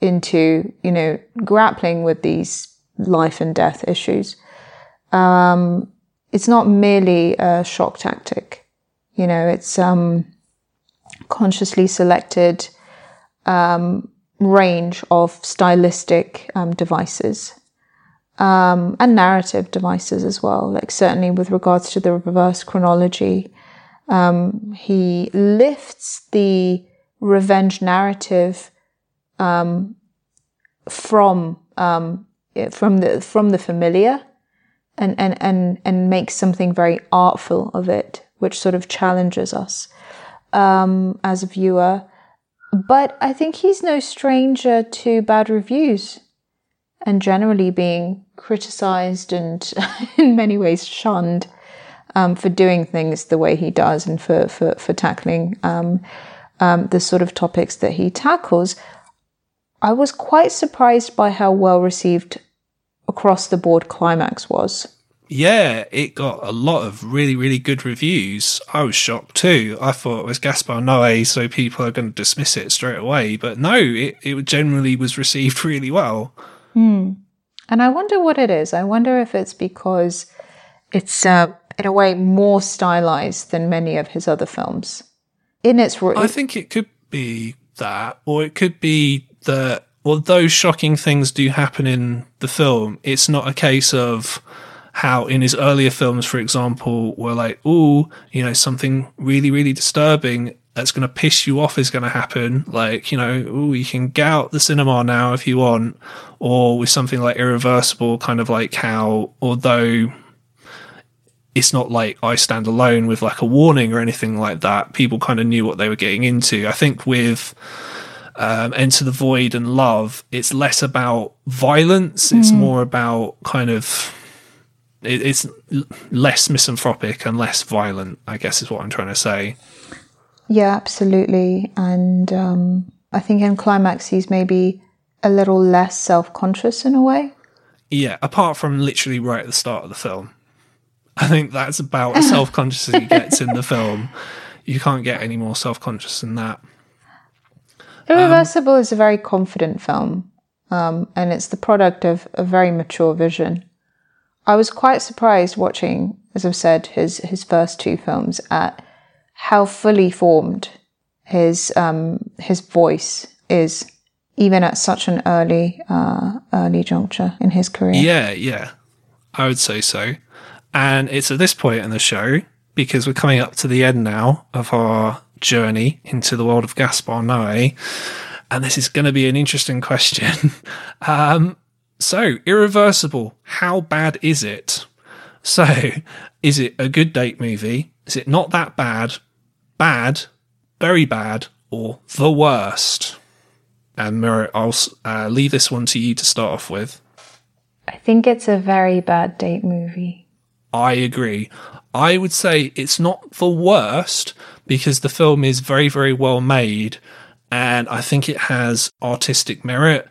into, you know, grappling with these life and death issues. Um, it's not merely a shock tactic. You know, it's um, consciously selected um, range of stylistic um, devices um, and narrative devices as well. Like certainly with regards to the reverse chronology, um, he lifts the revenge narrative um, from from the from the familiar and, and, and, and makes something very artful of it which sort of challenges us um, as a viewer. But I think he's no stranger to bad reviews and generally being criticized and in many ways shunned um, for doing things the way he does and for, for, for tackling um, um, the sort of topics that he tackles. I was quite surprised by how well received across the board Climax was yeah, it got a lot of really, really good reviews. I was shocked too. I thought it was Gaspar Noé, so people are going to dismiss it straight away. But no, it, it generally was received really well. Hmm. And I wonder what it is. I wonder if it's because it's, uh, in a way, more stylized than many of his other films. In its, I think it could be that, or it could be that although shocking things do happen in the film, it's not a case of how in his earlier films, for example, were like, oh, you know, something really, really disturbing that's going to piss you off is going to happen. Like, you know, oh, you can get out the cinema now if you want. Or with something like Irreversible, kind of like how, although it's not like I stand alone with like a warning or anything like that, people kind of knew what they were getting into. I think with, um, Enter the Void and Love, it's less about violence. It's mm. more about kind of it's less misanthropic and less violent. I guess is what I'm trying to say. Yeah, absolutely. And um, I think in climax he's maybe a little less self-conscious in a way. Yeah, apart from literally right at the start of the film. I think that's about as self-conscious as he gets in the film. You can't get any more self-conscious than that. Irreversible um, is a very confident film, um, and it's the product of a very mature vision. I was quite surprised watching, as I've said, his his first two films at how fully formed his um, his voice is, even at such an early uh, early juncture in his career. Yeah, yeah, I would say so. And it's at this point in the show because we're coming up to the end now of our journey into the world of Gaspar Noé. And this is going to be an interesting question. um, so, Irreversible, how bad is it? So, is it a good date movie? Is it not that bad? Bad? Very bad? Or the worst? And Mira, I'll uh, leave this one to you to start off with. I think it's a very bad date movie. I agree. I would say it's not the worst because the film is very, very well made and I think it has artistic merit.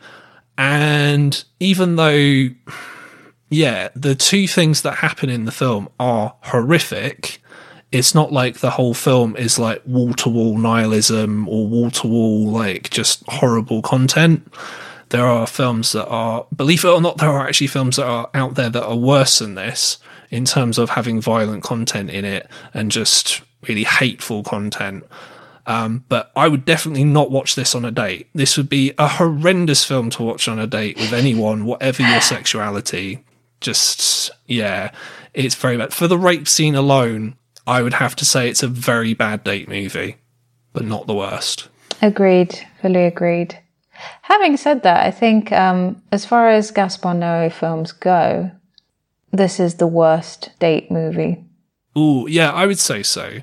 And even though, yeah, the two things that happen in the film are horrific, it's not like the whole film is like wall to wall nihilism or wall to wall, like just horrible content. There are films that are, believe it or not, there are actually films that are out there that are worse than this in terms of having violent content in it and just really hateful content. Um, but I would definitely not watch this on a date. This would be a horrendous film to watch on a date with anyone, whatever your sexuality. Just, yeah, it's very bad. For the rape scene alone, I would have to say it's a very bad date movie. but not the worst. Agreed. Fully agreed. Having said that, I think um, as far as Gaspar Noé films go, this is the worst date movie. Ooh, yeah, I would say so.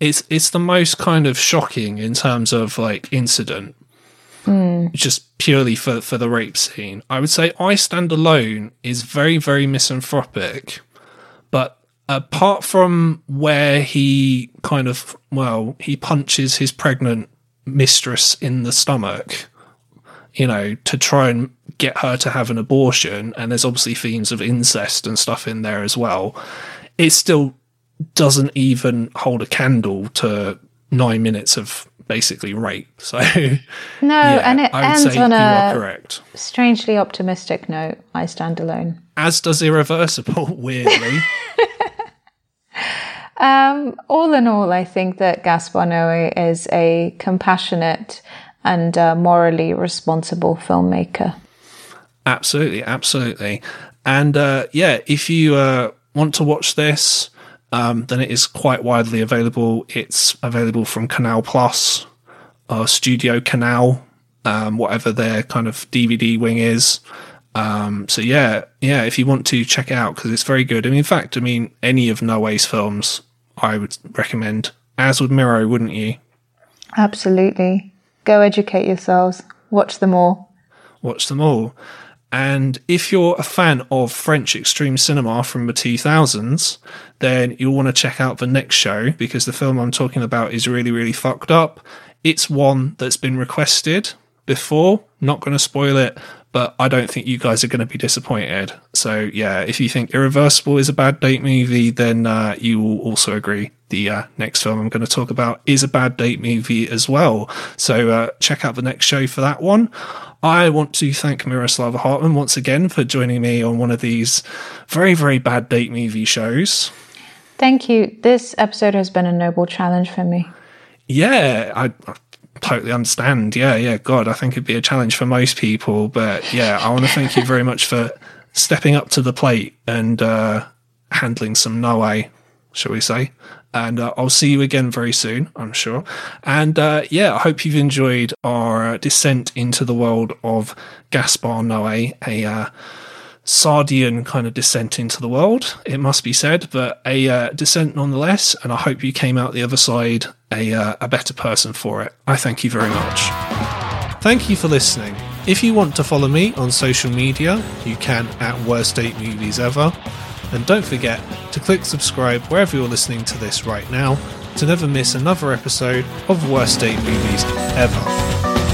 It's it's the most kind of shocking in terms of like incident, Hmm. just purely for for the rape scene. I would say I Stand Alone is very very misanthropic, but apart from where he kind of well he punches his pregnant mistress in the stomach, you know, to try and get her to have an abortion, and there's obviously themes of incest and stuff in there as well. it's still doesn't even hold a candle to nine minutes of basically rape. So, No, yeah, and it ends on a correct. strangely optimistic note. I stand alone. As does Irreversible, weirdly. Um, all in all, I think that Gaspar Noé is a compassionate and uh, morally responsible filmmaker. Absolutely, absolutely. And uh, yeah, if you uh, want to watch this, um, then it is quite widely available. It's available from Canal Plus or Studio Canal, um, whatever their kind of DVD wing is. Um, so yeah, yeah, if you want to check it out because it's very good. I mean, in fact, I mean, any of Noé's films I would recommend. As would Miro, wouldn't you? Absolutely. Go educate yourselves. Watch them all. watch them all. And if you're a fan of French extreme cinema from the 2000s, then you'll want to check out the next show because the film I'm talking about is really, really fucked up. It's one that's been requested before. Not going to spoil it, but I don't think you guys are going to be disappointed. So, yeah, if you think Irreversible is a bad date movie, then uh, you will also agree the uh, next film I'm going to talk about is a bad date movie as well. So, uh, check out the next show for that one. I want to thank Myroslava Hartmond once again for joining me on one of these very, very bad date movie shows. Thank you. This episode has been a noble challenge for me. Yeah, I, I totally understand. Yeah, yeah, God, I think it'd be a challenge for most people. But yeah, I want to thank you very much for stepping up to the plate and uh, handling some Noé, shall we say. And uh, I'll see you again very soon, I'm sure. And uh, yeah, I hope you've enjoyed our uh, descent into the world of Gaspar Noé, a uh, Sadean kind of descent into the world, it must be said, but a uh, descent nonetheless. And I hope you came out the other side a, uh, a better person for it. I thank you very much. Thank you for listening. If you want to follow me on social media, you can at Worst Date Movies Ever. And don't forget to click subscribe wherever you're listening to this right now to never miss another episode of Worst Date Movies Ever.